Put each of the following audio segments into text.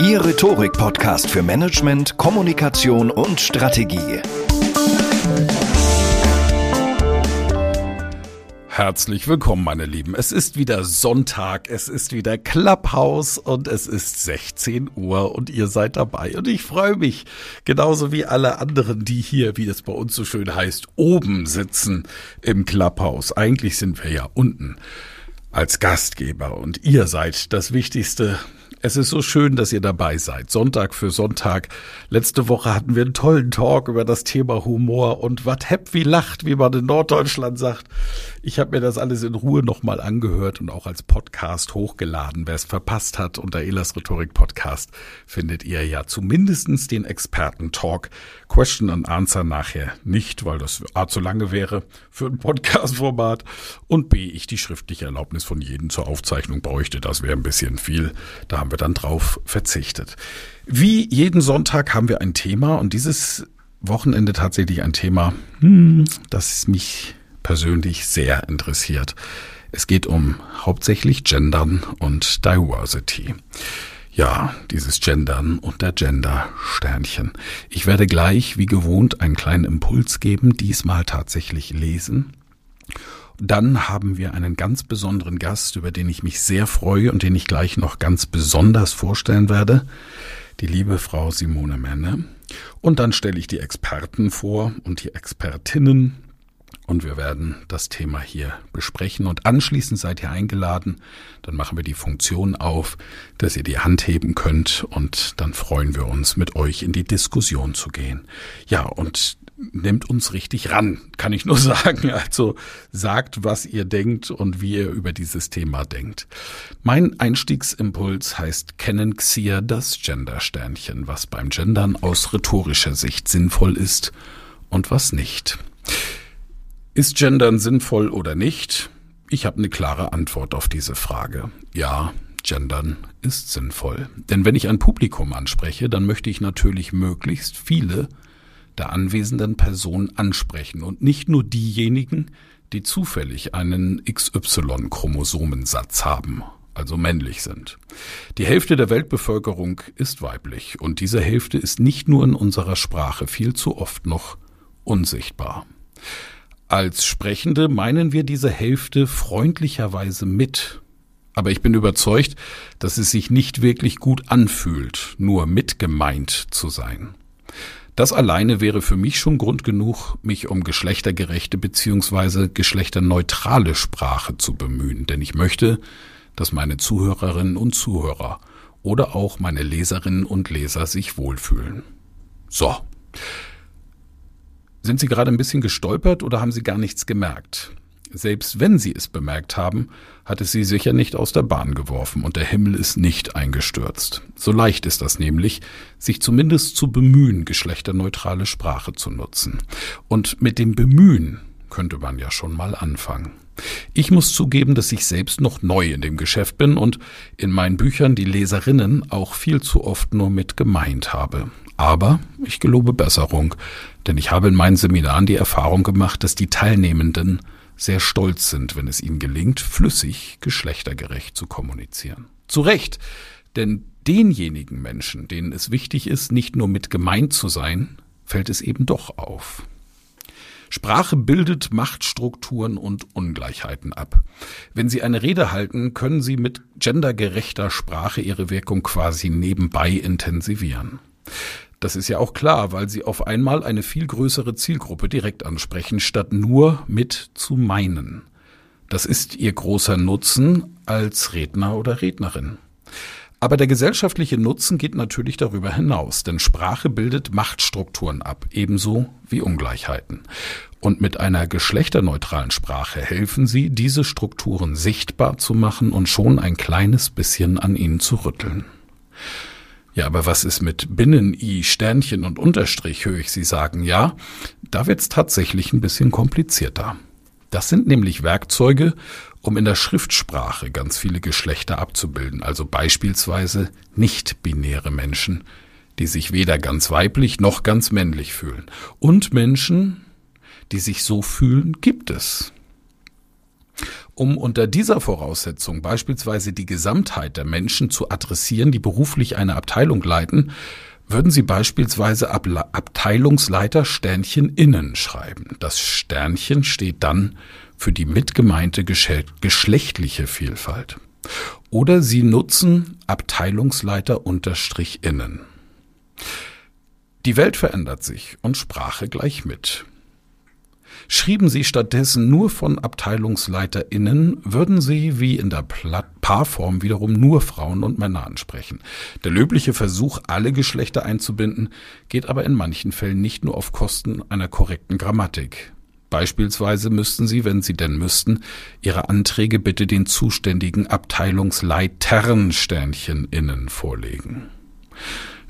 Ihr Rhetorik-Podcast für Management, Kommunikation und Strategie. Herzlich willkommen, meine Lieben. Es ist wieder Sonntag, es ist wieder Clubhouse und es ist 16 Uhr und ihr seid dabei. Und ich freue mich, genauso wie alle anderen, die hier, wie es bei uns so schön heißt, oben sitzen im Clubhouse. Eigentlich sind wir ja unten als Gastgeber und ihr seid das Wichtigste, es ist so schön, dass ihr dabei seid. Sonntag für Sonntag. Letzte Woche hatten wir einen tollen Talk über das Thema Humor und wat hepp wie lacht, wie man in Norddeutschland sagt. Ich habe mir das alles in Ruhe nochmal angehört und auch als Podcast hochgeladen. Wer es verpasst hat, unter Elas Rhetorik Podcast findet ihr ja zumindestens den Experten-Talk. Question and Answer nachher nicht, weil das A zu lange wäre für ein Podcast-Format und B, ich die schriftliche Erlaubnis von jedem zur Aufzeichnung bräuchte. Das wäre ein bisschen viel. Da wir dann drauf verzichtet. Wie jeden Sonntag haben wir ein Thema und dieses Wochenende tatsächlich ein Thema, hm, das mich persönlich sehr interessiert. Es geht um hauptsächlich Gendern und Diversity. Ja, dieses Gendern und der Gender-Sternchen. Ich werde gleich, wie gewohnt, einen kleinen Impuls geben, diesmal tatsächlich lesen. Dann haben wir einen ganz besonderen Gast, über den ich mich sehr freue und den ich gleich noch ganz besonders vorstellen werde. Die liebe Frau Simone Menne. Und dann stelle ich die Experten vor und die Expertinnen und wir werden das Thema hier besprechen und anschließend seid ihr eingeladen. Dann machen wir die Funktion auf, dass ihr die Hand heben könnt und dann freuen wir uns, mit euch in die Diskussion zu gehen. Ja, und nehmt uns richtig ran, kann ich nur sagen. Also sagt, was ihr denkt und wie ihr über dieses Thema denkt. Mein Einstiegsimpuls heißt kennen Xier das Gendersternchen, was beim Gendern aus rhetorischer Sicht sinnvoll ist und was nicht. Ist Gendern sinnvoll oder nicht? Ich habe eine klare Antwort auf diese Frage. Ja, Gendern ist sinnvoll. Denn wenn ich ein Publikum anspreche, dann möchte ich natürlich möglichst viele der anwesenden Personen ansprechen und nicht nur diejenigen, die zufällig einen XY-Chromosomensatz haben, also männlich sind. Die Hälfte der Weltbevölkerung ist weiblich und diese Hälfte ist nicht nur in unserer Sprache viel zu oft noch unsichtbar. Als Sprechende meinen wir diese Hälfte freundlicherweise mit. Aber ich bin überzeugt, dass es sich nicht wirklich gut anfühlt, nur mitgemeint zu sein. Das alleine wäre für mich schon Grund genug, mich um geschlechtergerechte bzw. geschlechterneutrale Sprache zu bemühen, denn ich möchte, dass meine Zuhörerinnen und Zuhörer oder auch meine Leserinnen und Leser sich wohlfühlen. So. Sind Sie gerade ein bisschen gestolpert oder haben Sie gar nichts gemerkt? Selbst wenn Sie es bemerkt haben, hat es Sie sicher nicht aus der Bahn geworfen und der Himmel ist nicht eingestürzt. So leicht ist das nämlich, sich zumindest zu bemühen, geschlechterneutrale Sprache zu nutzen. Und mit dem Bemühen könnte man ja schon mal anfangen. Ich muss zugeben, dass ich selbst noch neu in dem Geschäft bin und in meinen Büchern die Leserinnen auch viel zu oft nur mit gemeint habe. Aber ich gelobe Besserung, denn ich habe in meinen Seminaren die Erfahrung gemacht, dass die Teilnehmenden sehr stolz sind, wenn es ihnen gelingt, flüssig geschlechtergerecht zu kommunizieren. Zu Recht, denn denjenigen Menschen, denen es wichtig ist, nicht nur mit gemeint zu sein, fällt es eben doch auf. Sprache bildet Machtstrukturen und Ungleichheiten ab. Wenn Sie eine Rede halten, können Sie mit gendergerechter Sprache Ihre Wirkung quasi nebenbei intensivieren. Das ist ja auch klar, weil Sie auf einmal eine viel größere Zielgruppe direkt ansprechen, statt nur mit zu meinen. Das ist Ihr großer Nutzen als Redner oder Rednerin. Aber der gesellschaftliche Nutzen geht natürlich darüber hinaus, denn Sprache bildet Machtstrukturen ab, ebenso wie Ungleichheiten. Und mit einer geschlechterneutralen Sprache helfen sie, diese Strukturen sichtbar zu machen und schon ein kleines bisschen an ihnen zu rütteln. Ja, aber was ist mit Binnen-I, Sternchen und Unterstrich, höre ich Sie sagen. Ja, da wird's tatsächlich ein bisschen komplizierter. Das sind nämlich Werkzeuge, um in der Schriftsprache ganz viele Geschlechter abzubilden, also beispielsweise nicht-binäre Menschen, die sich weder ganz weiblich noch ganz männlich fühlen. Und Menschen, die sich so fühlen, gibt es. Um unter dieser Voraussetzung beispielsweise die Gesamtheit der Menschen zu adressieren, die beruflich eine Abteilung leiten, würden Sie beispielsweise Ab Abteilungsleiter Sternchen innen schreiben. Das Sternchen steht dann für die mitgemeinte geschlechtliche Vielfalt. Oder Sie nutzen Abteilungsleiter unterstrich innen. Die Welt verändert sich und Sprache gleich mit. Schrieben Sie stattdessen nur von AbteilungsleiterInnen, würden Sie wie in der Paarform wiederum nur Frauen und Männer ansprechen. Der löbliche Versuch, alle Geschlechter einzubinden, geht aber in manchen Fällen nicht nur auf Kosten einer korrekten Grammatik. Beispielsweise müssten Sie, wenn Sie denn müssten, Ihre Anträge bitte den zuständigen Abteilungsleitern Sternchen innen vorlegen.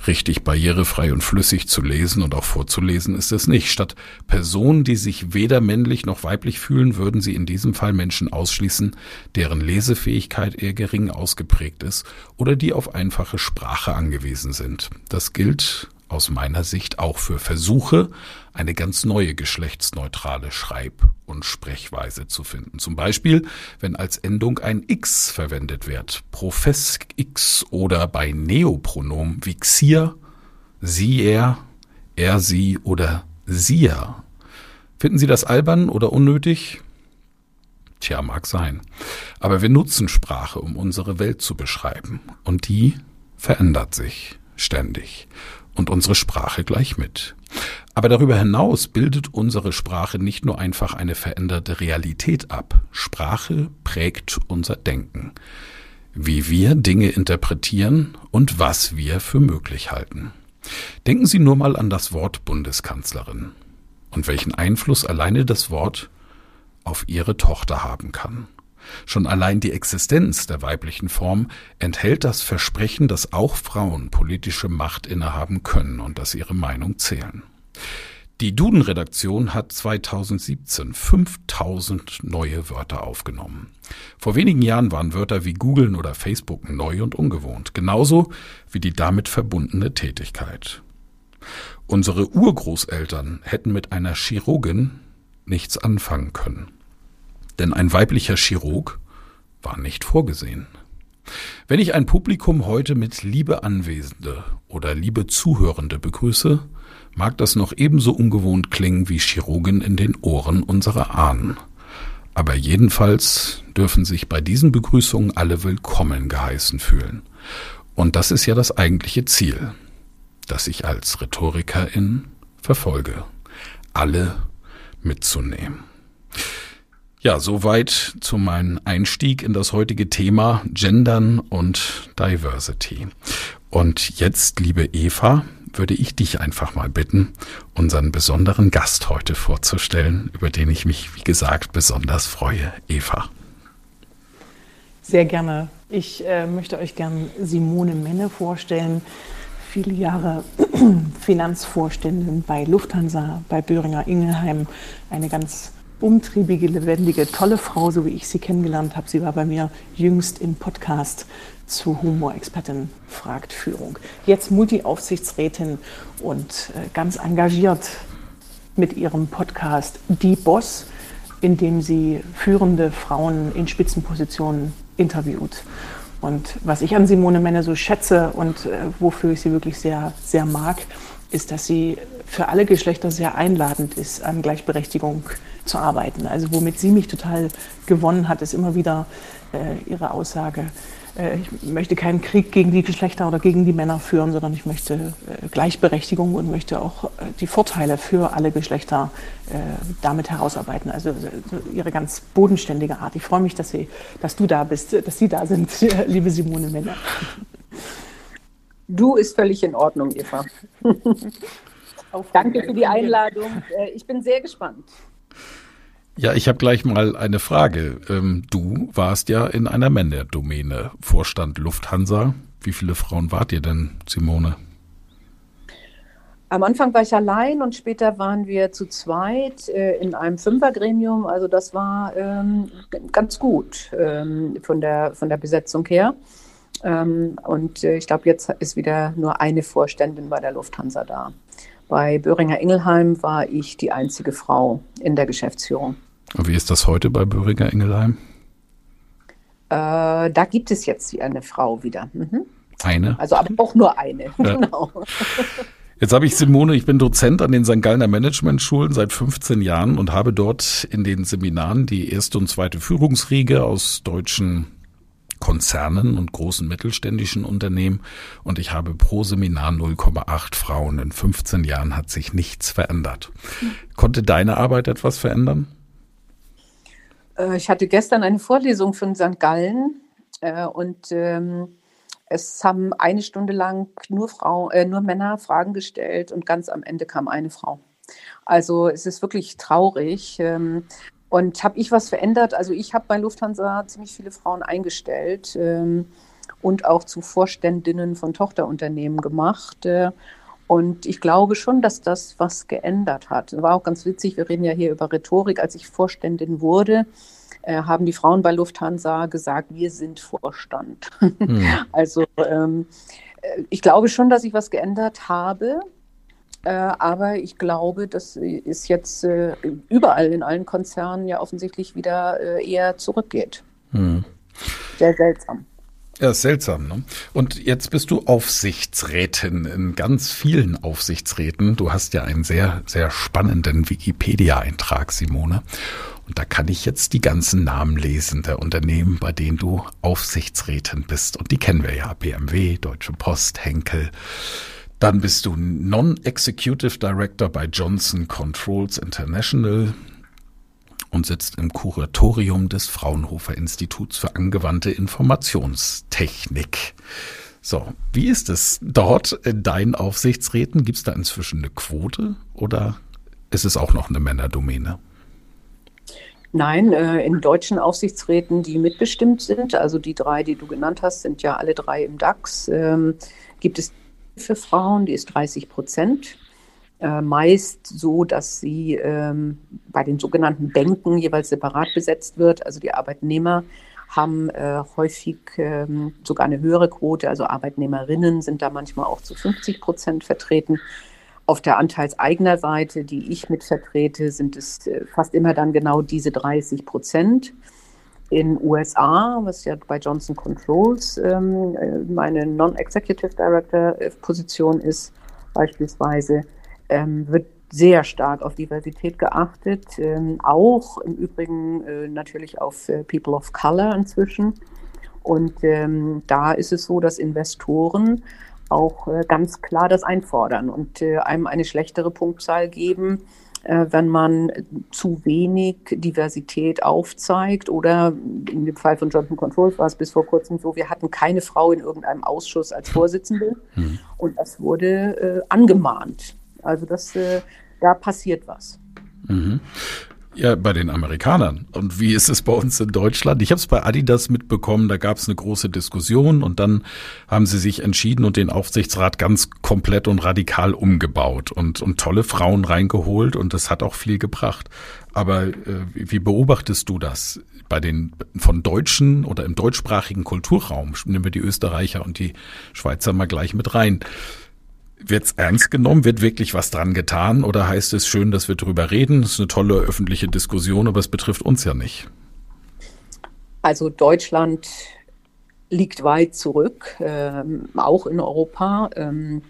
Richtig barrierefrei und flüssig zu lesen und auch vorzulesen ist es nicht. Statt Personen, die sich weder männlich noch weiblich fühlen, würden sie in diesem Fall Menschen ausschließen, deren Lesefähigkeit eher gering ausgeprägt ist oder die auf einfache Sprache angewiesen sind. Das gilt aus meiner Sicht auch für Versuche, eine ganz neue geschlechtsneutrale Schreib- und Sprechweise zu finden. Zum Beispiel, wenn als Endung ein X verwendet wird, Profess X oder bei Neopronomen wie Xia, sie, er, er, sie oder sia. Finden Sie das albern oder unnötig? Tja, mag sein. Aber wir nutzen Sprache, um unsere Welt zu beschreiben. Und die verändert sich ständig und unsere Sprache gleich mit. Aber darüber hinaus bildet unsere Sprache nicht nur einfach eine veränderte Realität ab. Sprache prägt unser Denken, wie wir Dinge interpretieren und was wir für möglich halten. Denken Sie nur mal an das Wort Bundeskanzlerin und welchen Einfluss alleine das Wort auf Ihre Tochter haben kann. Schon allein die Existenz der weiblichen Form enthält das Versprechen, dass auch Frauen politische Macht innehaben können und dass ihre Meinung zählen. Die Duden-Redaktion hat 2017 5000 neue Wörter aufgenommen. Vor wenigen Jahren waren Wörter wie Googlen oder Facebook neu und ungewohnt, genauso wie die damit verbundene Tätigkeit. Unsere Urgroßeltern hätten mit einer Chirurgin nichts anfangen können denn ein weiblicher Chirurg war nicht vorgesehen. Wenn ich ein Publikum heute mit Liebe Anwesende oder Liebe Zuhörende begrüße, mag das noch ebenso ungewohnt klingen wie Chirurgen in den Ohren unserer Ahnen. Aber jedenfalls dürfen sich bei diesen Begrüßungen alle willkommen geheißen fühlen. Und das ist ja das eigentliche Ziel, das ich als Rhetorikerin verfolge, alle mitzunehmen. Ja, soweit zu meinem Einstieg in das heutige Thema Gendern und Diversity. Und jetzt, liebe Eva, würde ich dich einfach mal bitten, unseren besonderen Gast heute vorzustellen, über den ich mich, wie gesagt, besonders freue. Eva. Sehr gerne. Ich äh, möchte euch gern Simone Menne vorstellen. Viele Jahre Finanzvorständin bei Lufthansa, bei Böhringer Ingelheim. Eine ganz umtriebige, lebendige, tolle Frau, so wie ich sie kennengelernt habe. Sie war bei mir jüngst im Podcast zu Humorexpertin fragt Führung. Jetzt Multi-Aufsichtsrätin und äh, ganz engagiert mit ihrem Podcast Die Boss indem sie führende Frauen in Spitzenpositionen interviewt. Und was ich an Simone Menne so schätze und äh, wofür ich sie wirklich sehr, sehr mag, ist, dass sie für alle Geschlechter sehr einladend ist, an Gleichberechtigung zu arbeiten. Also womit sie mich total gewonnen hat, ist immer wieder äh, ihre Aussage, ich möchte keinen Krieg gegen die Geschlechter oder gegen die Männer führen, sondern ich möchte äh, Gleichberechtigung und möchte auch äh, die Vorteile für alle Geschlechter damit herausarbeiten. Also ihre ganz bodenständige Art. Ich freue mich, dass, Sie, dass du da bist, dass Sie da sind, liebe Simone Männer. Du ist völlig in Ordnung, Eva. Danke für die Einladung. Ich bin sehr gespannt. Ja, ich habe gleich mal eine Frage. Ähm, du warst ja in einer Männerdomäne, Vorstand Lufthansa. Wie viele Frauen wart ihr denn, Simone? Am Anfang war ich allein und später waren wir zu zweit äh, in einem Fünfergremium. Also das war ähm, ganz gut ähm, von, der, von der Besetzung her. Ähm, und äh, ich glaube, jetzt ist wieder nur eine Vorständin bei der Lufthansa da. Bei Böhringer Ingelheim war ich die einzige Frau in der Geschäftsführung. Und wie ist das heute bei Böhringer Ingelheim? Äh, da gibt es jetzt eine Frau wieder. Mhm. Eine? Also aber auch nur eine, ja. genau. Jetzt habe ich Simone, ich bin Dozent an den St. Gallner Management-Schulen seit 15 Jahren und habe dort in den Seminaren die erste und zweite Führungsriege aus deutschen Konzernen und großen mittelständischen Unternehmen und ich habe pro Seminar 0,8 Frauen. In 15 Jahren hat sich nichts verändert. Konnte deine Arbeit etwas verändern? Äh, ich hatte gestern eine Vorlesung von St. Gallen äh, und ähm, es haben eine Stunde lang nur, Frau, äh, nur Männer Fragen gestellt und ganz am Ende kam eine Frau. Also es ist wirklich traurig. Ähm, und habe ich was verändert? Also ich habe bei Lufthansa ziemlich viele Frauen eingestellt ähm, und auch zu Vorständinnen von Tochterunternehmen gemacht. Und ich glaube schon, dass das was geändert hat. War auch ganz witzig, wir reden ja hier über Rhetorik. Als ich Vorständin wurde, äh, haben die Frauen bei Lufthansa gesagt, wir sind Vorstand. Mhm. also ähm, äh, ich glaube schon, dass ich was geändert habe. Äh, aber ich glaube, das ist jetzt äh, überall in allen Konzernen ja offensichtlich wieder äh, eher zurückgeht. Mhm. Sehr seltsam. Ja, ist seltsam. Ne? Und jetzt bist du Aufsichtsrätin in ganz vielen Aufsichtsräten. Du hast ja einen sehr, sehr spannenden Wikipedia-Eintrag, Simone. Und da kann ich jetzt die ganzen Namen lesen der Unternehmen, bei denen du Aufsichtsrätin bist. Und die kennen wir ja. BMW, Deutsche Post, Henkel. Dann bist du Non-Executive Director bei Johnson Controls International und sitzt im Kuratorium des Fraunhofer Instituts für angewandte Informationstechnik. So, wie ist es dort in deinen Aufsichtsräten? Gibt es da inzwischen eine Quote oder ist es auch noch eine Männerdomäne? Nein, äh, in deutschen Aufsichtsräten, die mitbestimmt sind, also die drei, die du genannt hast, sind ja alle drei im DAX, ähm, gibt es für Frauen, die ist 30 Prozent äh, meist so, dass sie ähm, bei den sogenannten Bänken jeweils separat besetzt wird. Also die Arbeitnehmer haben äh, häufig ähm, sogar eine höhere Quote. Also Arbeitnehmerinnen sind da manchmal auch zu 50 Prozent vertreten. Auf der anteilseigner Seite, die ich mit vertrete, sind es äh, fast immer dann genau diese 30 Prozent. In USA, was ja bei Johnson Controls ähm, äh, meine Non-Executive Director-Position ist, beispielsweise, ähm, wird sehr stark auf Diversität geachtet, ähm, auch im Übrigen äh, natürlich auf äh, People of Color inzwischen. Und ähm, da ist es so, dass Investoren auch äh, ganz klar das einfordern und äh, einem eine schlechtere Punktzahl geben, äh, wenn man zu wenig Diversität aufzeigt. Oder in dem Fall von Johnson Controls war es bis vor kurzem so, wir hatten keine Frau in irgendeinem Ausschuss als Vorsitzende. Mhm. Und das wurde äh, angemahnt. Also das, äh, da passiert was. Mhm. Ja, bei den Amerikanern. Und wie ist es bei uns in Deutschland? Ich habe es bei Adidas mitbekommen, da gab es eine große Diskussion und dann haben sie sich entschieden und den Aufsichtsrat ganz komplett und radikal umgebaut und, und tolle Frauen reingeholt und das hat auch viel gebracht. Aber äh, wie beobachtest du das bei den von Deutschen oder im deutschsprachigen Kulturraum? Nehmen wir die Österreicher und die Schweizer mal gleich mit rein. Wird's ernst genommen? Wird wirklich was dran getan? Oder heißt es schön, dass wir drüber reden? Das ist eine tolle öffentliche Diskussion, aber es betrifft uns ja nicht. Also Deutschland liegt weit zurück, ähm, auch in Europa. Ähm,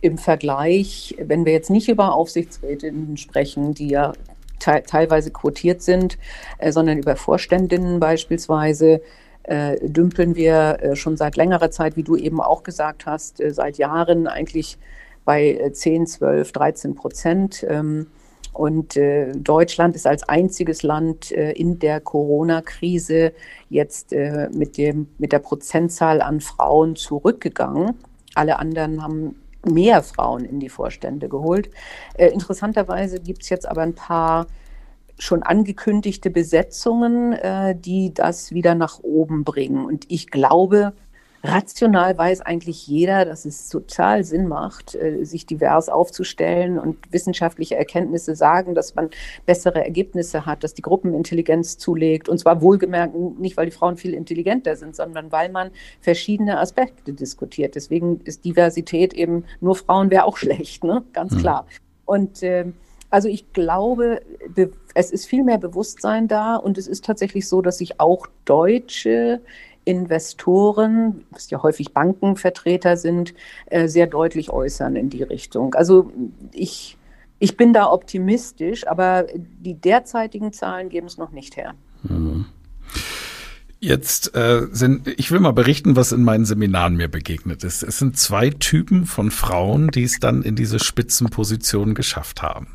Im Vergleich, wenn wir jetzt nicht über Aufsichtsrätinnen sprechen, die ja te teilweise quotiert sind, äh, sondern über Vorständinnen beispielsweise, äh, dümpeln wir äh, schon seit längerer Zeit, wie du eben auch gesagt hast, äh, seit Jahren eigentlich bei 10, 12, 13 Prozent. Ähm, und äh, Deutschland ist als einziges Land äh, in der Corona-Krise jetzt äh, mit, dem, mit der Prozentzahl an Frauen zurückgegangen. Alle anderen haben mehr Frauen in die Vorstände geholt. Interessanterweise gibt es jetzt aber ein paar schon angekündigte Besetzungen, äh, die das wieder nach oben bringen. Und ich glaube, rational weiß eigentlich jeder, dass es total Sinn macht, äh, sich divers aufzustellen und wissenschaftliche Erkenntnisse sagen, dass man bessere Ergebnisse hat, dass die Gruppenintelligenz zulegt. Und zwar wohlgemerkt nicht, weil die Frauen viel intelligenter sind, sondern weil man verschiedene Aspekte diskutiert. Deswegen ist Diversität eben nur Frauen wäre auch schlecht, ne? ganz mhm. klar. Und äh, also ich glaube, es ist viel mehr Bewusstsein da und es ist tatsächlich so, dass sich auch deutsche Investoren, was ja häufig Bankenvertreter sind, äh, sehr deutlich äußern in die Richtung. Also ich, ich bin da optimistisch, aber die derzeitigen Zahlen geben es noch nicht her. Mhm. Jetzt äh, sind, ich will mal berichten, was in meinen Seminaren mir begegnet ist. Es sind zwei Typen von Frauen, die es dann in diese Spitzenposition geschafft haben.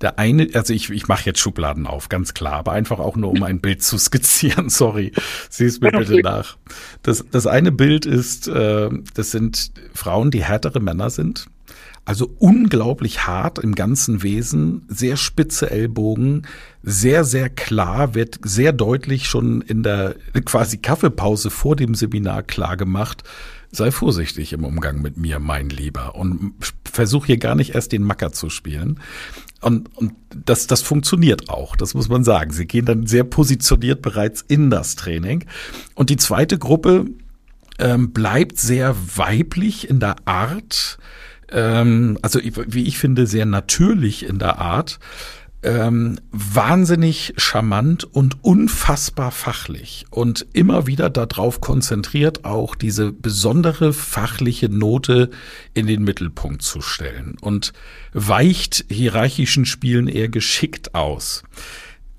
Der eine, also ich, ich mache jetzt Schubladen auf, ganz klar, aber einfach auch nur, um ein Bild zu skizzieren. Sorry, sieh es mir bitte nach. Das, das eine Bild ist, äh, das sind Frauen, die härtere Männer sind, also unglaublich hart im ganzen Wesen, sehr spitze Ellbogen, sehr, sehr klar, wird sehr deutlich schon in der quasi Kaffeepause vor dem Seminar klar gemacht, sei vorsichtig im Umgang mit mir, mein Lieber, und versuch hier gar nicht erst den Macker zu spielen. Und, und das, das funktioniert auch, das muss man sagen. Sie gehen dann sehr positioniert bereits in das Training. Und die zweite Gruppe ähm, bleibt sehr weiblich in der Art, ähm, also wie ich finde, sehr natürlich in der Art, ähm, wahnsinnig charmant und unfassbar fachlich. Und immer wieder darauf konzentriert, auch diese besondere fachliche Note in den Mittelpunkt zu stellen. Und weicht hierarchischen Spielen eher geschickt aus.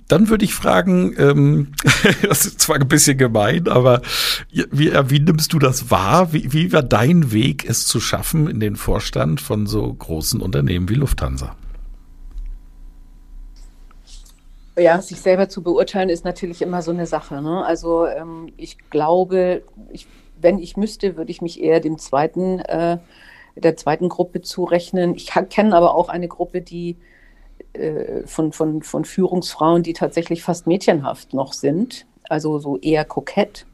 Dann würde ich fragen, ähm, das ist zwar ein bisschen gemein, aber wie, wie nimmst du das wahr? Wie, wie war dein Weg, es zu schaffen in den Vorstand von so großen Unternehmen wie Lufthansa? Ja, sich selber zu beurteilen ist natürlich immer so eine Sache. Ne? Also ähm, ich glaube, ich, wenn ich müsste, würde ich mich eher dem zweiten, äh, der zweiten Gruppe zurechnen. Ich kenne aber auch eine Gruppe, die von, von, von Führungsfrauen, die tatsächlich fast mädchenhaft noch sind, also so eher kokett.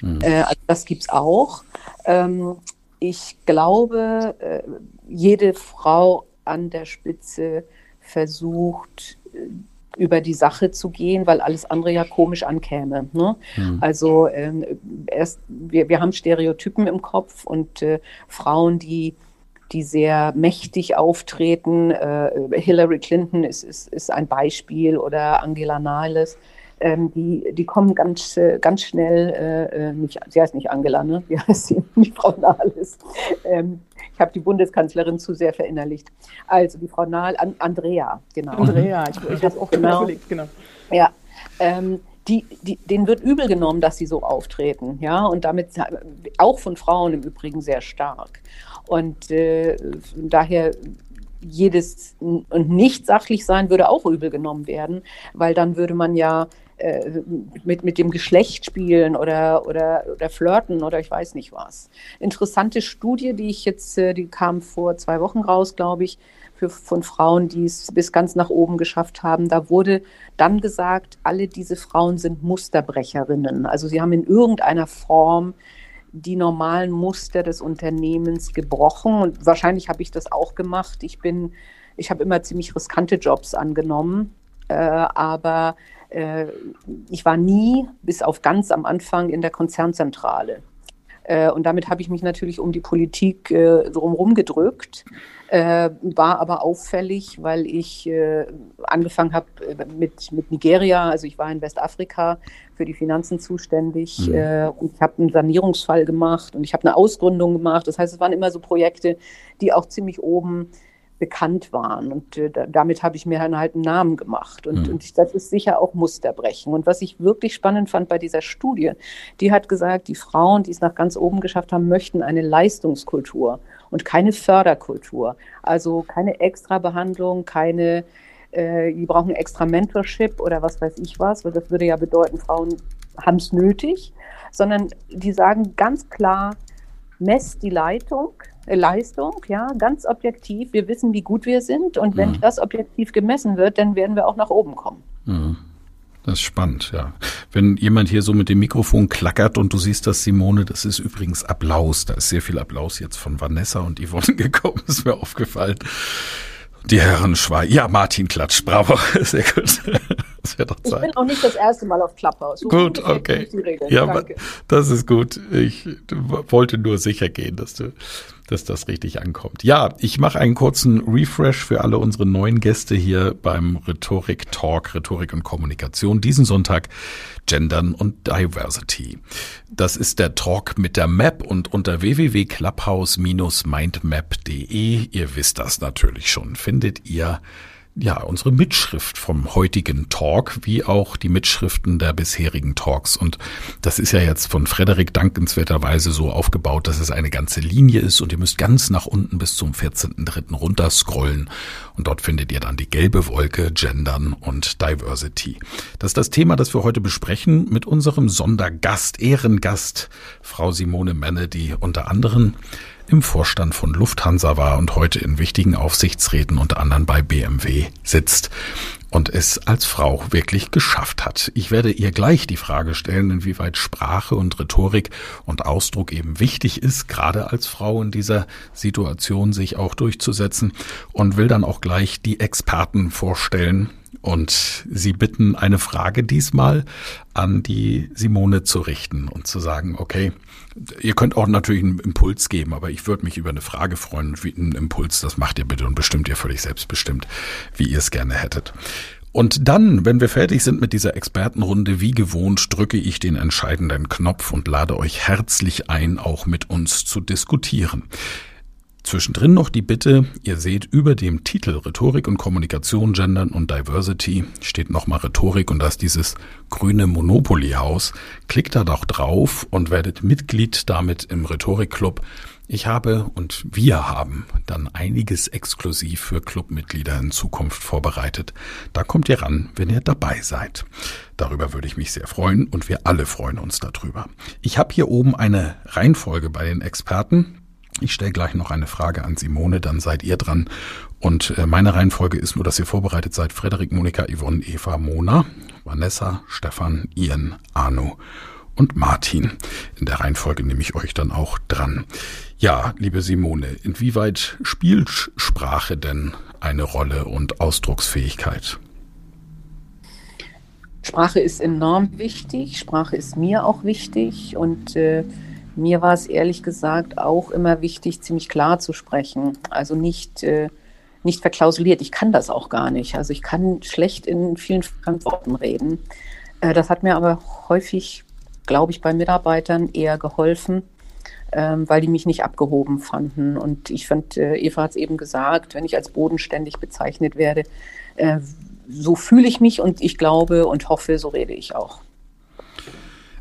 Mhm. Äh, also das gibt es auch. Ähm, ich glaube, äh, jede Frau an der Spitze versucht, äh, über die Sache zu gehen, weil alles andere ja komisch ankäme. Ne? Mhm. Also ähm, erst, wir, wir haben Stereotypen im Kopf und äh, Frauen, die die sehr mächtig auftreten. Äh, Hillary Clinton ist, ist, ist ein Beispiel oder Angela Nahles. Ähm, die, die kommen ganz, ganz schnell, äh, äh, nicht, sie heißt nicht Angela, ne? Wie heißt sie? Die Frau Nahles. Ähm, ich habe die Bundeskanzlerin zu sehr verinnerlicht. Also die Frau Nahl, An Andrea, genau. Andrea, ich, ich habe auch genau. überlegt, genau. Ja, ähm, die, die, denen wird übel genommen, dass sie so auftreten, ja, und damit auch von Frauen im Übrigen sehr stark. Und äh, daher jedes und nicht sachlich sein würde auch übel genommen werden, weil dann würde man ja äh, mit, mit dem Geschlecht spielen oder, oder, oder flirten oder ich weiß nicht was. Interessante Studie, die ich jetzt, äh, die kam vor zwei Wochen raus, glaube ich, für, von Frauen, die es bis ganz nach oben geschafft haben. Da wurde dann gesagt, alle diese Frauen sind Musterbrecherinnen. Also sie haben in irgendeiner Form die normalen Muster des Unternehmens gebrochen. Und wahrscheinlich habe ich das auch gemacht. Ich bin, ich habe immer ziemlich riskante Jobs angenommen, äh, aber äh, ich war nie, bis auf ganz am Anfang, in der Konzernzentrale. Äh, und damit habe ich mich natürlich um die Politik äh, drumherum gedrückt. Äh, war aber auffällig, weil ich äh, angefangen habe äh, mit, mit Nigeria, also ich war in Westafrika für die Finanzen zuständig mhm. äh, und ich habe einen Sanierungsfall gemacht und ich habe eine Ausgründung gemacht. Das heißt, es waren immer so Projekte, die auch ziemlich oben bekannt waren. Und äh, damit habe ich mir dann halt einen Namen gemacht. Und, mhm. und das ist sicher auch Musterbrechen. Und was ich wirklich spannend fand bei dieser Studie, die hat gesagt, die Frauen, die es nach ganz oben geschafft haben, möchten eine Leistungskultur und keine Förderkultur. Also keine Extrabehandlung, keine, äh, die brauchen extra Mentorship oder was weiß ich was, weil das würde ja bedeuten, Frauen haben es nötig, sondern die sagen ganz klar, messt die Leitung, äh, Leistung, ja, ganz objektiv. Wir wissen, wie gut wir sind und wenn mhm. das objektiv gemessen wird, dann werden wir auch nach oben kommen. Mhm. Das ist spannend, ja. Wenn jemand hier so mit dem Mikrofon klackert und du siehst das, Simone, das ist übrigens Applaus. Da ist sehr viel Applaus jetzt von Vanessa und Yvonne gekommen, ist mir aufgefallen. Die Herren schweigen. Ja, Martin klatscht, bravo, sehr gut. Das doch Ich bin auch nicht das erste Mal auf Clubhouse. So gut, okay. Ja, Danke. das ist gut. Ich wollte nur sicher gehen, dass du dass das richtig ankommt. Ja, ich mache einen kurzen Refresh für alle unsere neuen Gäste hier beim Rhetorik Talk, Rhetorik und Kommunikation. Diesen Sonntag Gendern und Diversity. Das ist der Talk mit der Map und unter www.clubhouse-mindmap.de, ihr wisst das natürlich schon, findet ihr ja, unsere Mitschrift vom heutigen Talk, wie auch die Mitschriften der bisherigen Talks. Und das ist ja jetzt von Frederik dankenswerterweise so aufgebaut, dass es eine ganze Linie ist und ihr müsst ganz nach unten bis zum 14.3. runterscrollen und dort findet ihr dann die gelbe Wolke, Gendern und Diversity. Das ist das Thema, das wir heute besprechen mit unserem Sondergast, Ehrengast, Frau Simone Menne, die unter anderem im Vorstand von Lufthansa war und heute in wichtigen Aufsichtsräten unter anderem bei BMW sitzt und es als Frau wirklich geschafft hat. Ich werde ihr gleich die Frage stellen, inwieweit Sprache und Rhetorik und Ausdruck eben wichtig ist, gerade als Frau in dieser Situation sich auch durchzusetzen und will dann auch gleich die Experten vorstellen, und Sie bitten, eine Frage diesmal an die Simone zu richten und zu sagen, okay, ihr könnt auch natürlich einen Impuls geben, aber ich würde mich über eine Frage freuen, wie ein Impuls, das macht ihr bitte und bestimmt ihr völlig selbstbestimmt, wie ihr es gerne hättet. Und dann, wenn wir fertig sind mit dieser Expertenrunde, wie gewohnt, drücke ich den entscheidenden Knopf und lade euch herzlich ein, auch mit uns zu diskutieren. Zwischendrin noch die Bitte, ihr seht über dem Titel Rhetorik und Kommunikation, Gendern und Diversity steht nochmal Rhetorik und das dieses grüne Monopoly-Haus. Klickt da doch drauf und werdet Mitglied damit im Rhetorik-Club. Ich habe und wir haben dann einiges exklusiv für Clubmitglieder in Zukunft vorbereitet. Da kommt ihr ran, wenn ihr dabei seid. Darüber würde ich mich sehr freuen und wir alle freuen uns darüber. Ich habe hier oben eine Reihenfolge bei den Experten. Ich stelle gleich noch eine Frage an Simone, dann seid ihr dran. Und äh, meine Reihenfolge ist nur, dass ihr vorbereitet seid. Frederik, Monika, Yvonne, Eva, Mona, Vanessa, Stefan, Ian, Arno und Martin. In der Reihenfolge nehme ich euch dann auch dran. Ja, liebe Simone, inwieweit spielt Sprache denn eine Rolle und Ausdrucksfähigkeit? Sprache ist enorm wichtig. Sprache ist mir auch wichtig und äh, mir war es ehrlich gesagt auch immer wichtig, ziemlich klar zu sprechen. Also nicht, äh, nicht verklausuliert. Ich kann das auch gar nicht. Also ich kann schlecht in vielen Worten reden. Äh, das hat mir aber häufig, glaube ich, bei Mitarbeitern eher geholfen, ähm, weil die mich nicht abgehoben fanden. Und ich fand, äh, Eva hat es eben gesagt, wenn ich als bodenständig bezeichnet werde, äh, so fühle ich mich und ich glaube und hoffe, so rede ich auch.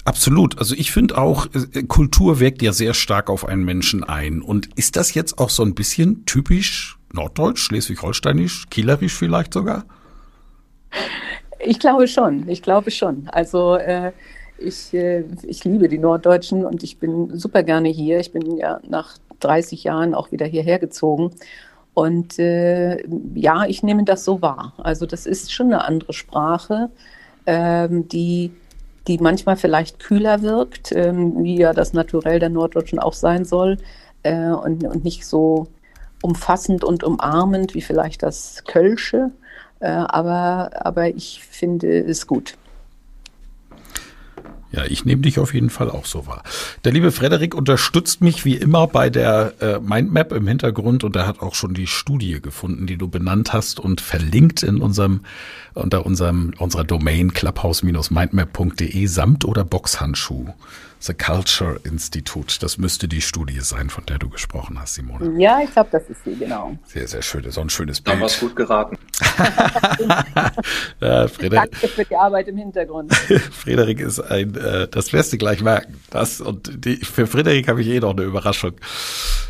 Absolut. Also ich finde auch, äh, Kultur wirkt ja sehr stark auf einen Menschen ein. Und ist das jetzt auch so ein bisschen typisch norddeutsch, schleswig-holsteinisch, kielerisch vielleicht sogar? Ich glaube schon. Ich glaube schon. Also äh, ich, äh, ich liebe die Norddeutschen und ich bin super gerne hier. Ich bin ja nach 30 Jahren auch wieder hierher gezogen. Und äh, ja, ich nehme das so wahr. Also das ist schon eine andere Sprache, ähm, die die manchmal vielleicht kühler wirkt, ähm, wie ja das Naturell der Norddeutschen auch sein soll, äh, und, und nicht so umfassend und umarmend wie vielleicht das Kölsche. Äh, aber, aber ich finde es gut. Ja, ich nehme dich auf jeden Fall auch so wahr. Der liebe Frederik unterstützt mich wie immer bei der äh, Mindmap im Hintergrund und er hat auch schon die Studie gefunden, die du benannt hast und verlinkt in unserem unter unserem unserer Domain clubhouse-mindmap.de samt oder Boxhandschuh. The Culture Institute. Das müsste die Studie sein, von der du gesprochen hast, Simone. Ja, ich glaube, das ist sie, genau. Sehr, sehr schön. So ein schönes Bild. Da war gut geraten. ja, Frederik, Danke für die Arbeit im Hintergrund. Frederik ist ein, äh, das wirst du gleich merken. Das und die, für Frederik habe ich eh noch eine Überraschung.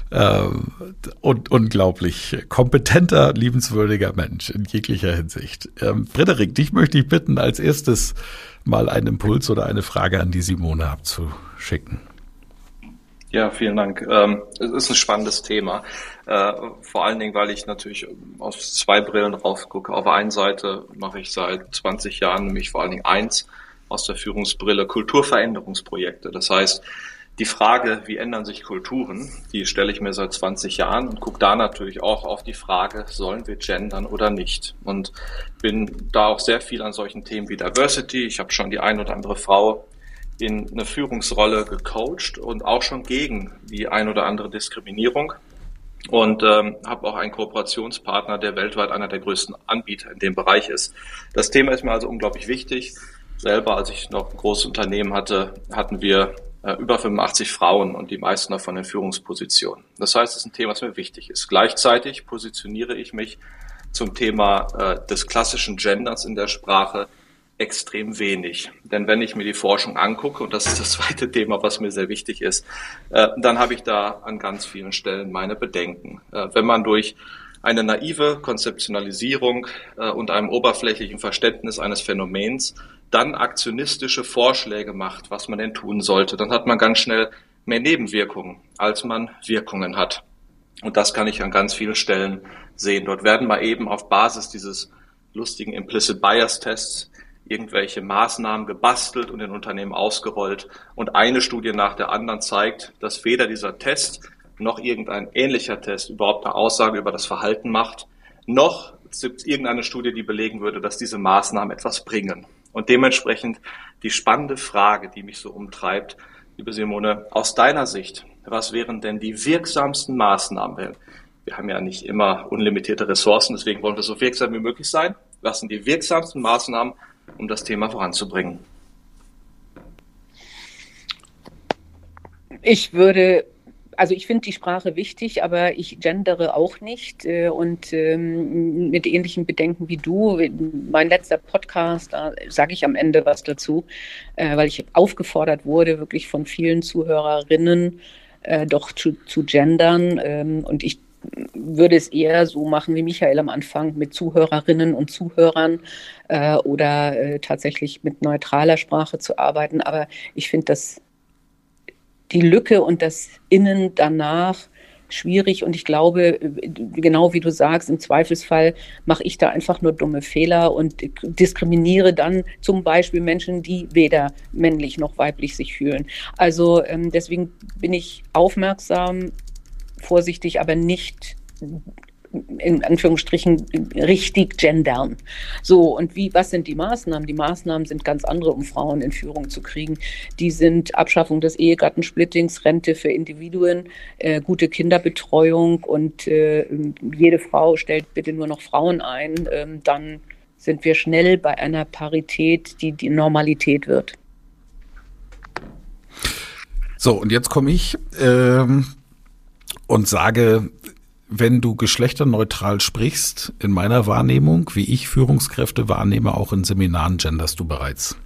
Ähm, und unglaublich kompetenter, liebenswürdiger Mensch in jeglicher Hinsicht. Ähm, Frederik, dich möchte ich bitten, als erstes mal einen Impuls oder eine Frage an die Simone abzuschicken. Ja, vielen Dank. Ähm, es ist ein spannendes Thema. Äh, vor allen Dingen, weil ich natürlich aus zwei Brillen drauf gucke. Auf der einen Seite mache ich seit 20 Jahren nämlich vor allen Dingen eins aus der Führungsbrille Kulturveränderungsprojekte. Das heißt, die Frage, wie ändern sich Kulturen, die stelle ich mir seit 20 Jahren und gucke da natürlich auch auf die Frage, sollen wir gendern oder nicht? Und bin da auch sehr viel an solchen Themen wie Diversity. Ich habe schon die ein oder andere Frau in eine Führungsrolle gecoacht und auch schon gegen die ein oder andere Diskriminierung und ähm, habe auch einen Kooperationspartner, der weltweit einer der größten Anbieter in dem Bereich ist. Das Thema ist mir also unglaublich wichtig. Selber, als ich noch ein großes Unternehmen hatte, hatten wir über 85 Frauen und die meisten davon in Führungspositionen. Das heißt, es ist ein Thema, das mir wichtig ist. Gleichzeitig positioniere ich mich zum Thema äh, des klassischen Genders in der Sprache extrem wenig. Denn wenn ich mir die Forschung angucke, und das ist das zweite Thema, was mir sehr wichtig ist, äh, dann habe ich da an ganz vielen Stellen meine Bedenken. Äh, wenn man durch eine naive Konzeptionalisierung äh, und einem oberflächlichen Verständnis eines Phänomens dann aktionistische Vorschläge macht, was man denn tun sollte, dann hat man ganz schnell mehr Nebenwirkungen, als man Wirkungen hat. Und das kann ich an ganz vielen Stellen sehen. Dort werden mal eben auf Basis dieses lustigen Implicit Bias Tests irgendwelche Maßnahmen gebastelt und in Unternehmen ausgerollt. Und eine Studie nach der anderen zeigt, dass weder dieser Test noch irgendein ähnlicher Test überhaupt eine Aussage über das Verhalten macht, noch gibt es irgendeine Studie, die belegen würde, dass diese Maßnahmen etwas bringen. Und dementsprechend die spannende Frage, die mich so umtreibt, liebe Simone, aus deiner Sicht, was wären denn die wirksamsten Maßnahmen? Wir haben ja nicht immer unlimitierte Ressourcen, deswegen wollen wir so wirksam wie möglich sein. Was sind die wirksamsten Maßnahmen, um das Thema voranzubringen? Ich würde also ich finde die Sprache wichtig, aber ich gendere auch nicht äh, und ähm, mit ähnlichen Bedenken wie du. Mein letzter Podcast, da sage ich am Ende was dazu, äh, weil ich aufgefordert wurde, wirklich von vielen Zuhörerinnen äh, doch zu, zu gendern ähm, und ich würde es eher so machen wie Michael am Anfang mit Zuhörerinnen und Zuhörern äh, oder äh, tatsächlich mit neutraler Sprache zu arbeiten. Aber ich finde das die Lücke und das Innen danach schwierig und ich glaube, genau wie du sagst, im Zweifelsfall mache ich da einfach nur dumme Fehler und diskriminiere dann zum Beispiel Menschen, die weder männlich noch weiblich sich fühlen. Also ähm, deswegen bin ich aufmerksam, vorsichtig, aber nicht in Anführungsstrichen richtig gendern. So, und wie, was sind die Maßnahmen? Die Maßnahmen sind ganz andere, um Frauen in Führung zu kriegen. Die sind Abschaffung des Ehegattensplittings, Rente für Individuen, äh, gute Kinderbetreuung und äh, jede Frau stellt bitte nur noch Frauen ein. Ähm, dann sind wir schnell bei einer Parität, die die Normalität wird. So, und jetzt komme ich ähm, und sage, wenn du geschlechterneutral sprichst, in meiner Wahrnehmung, wie ich Führungskräfte wahrnehme, auch in Seminaren genderst du bereits.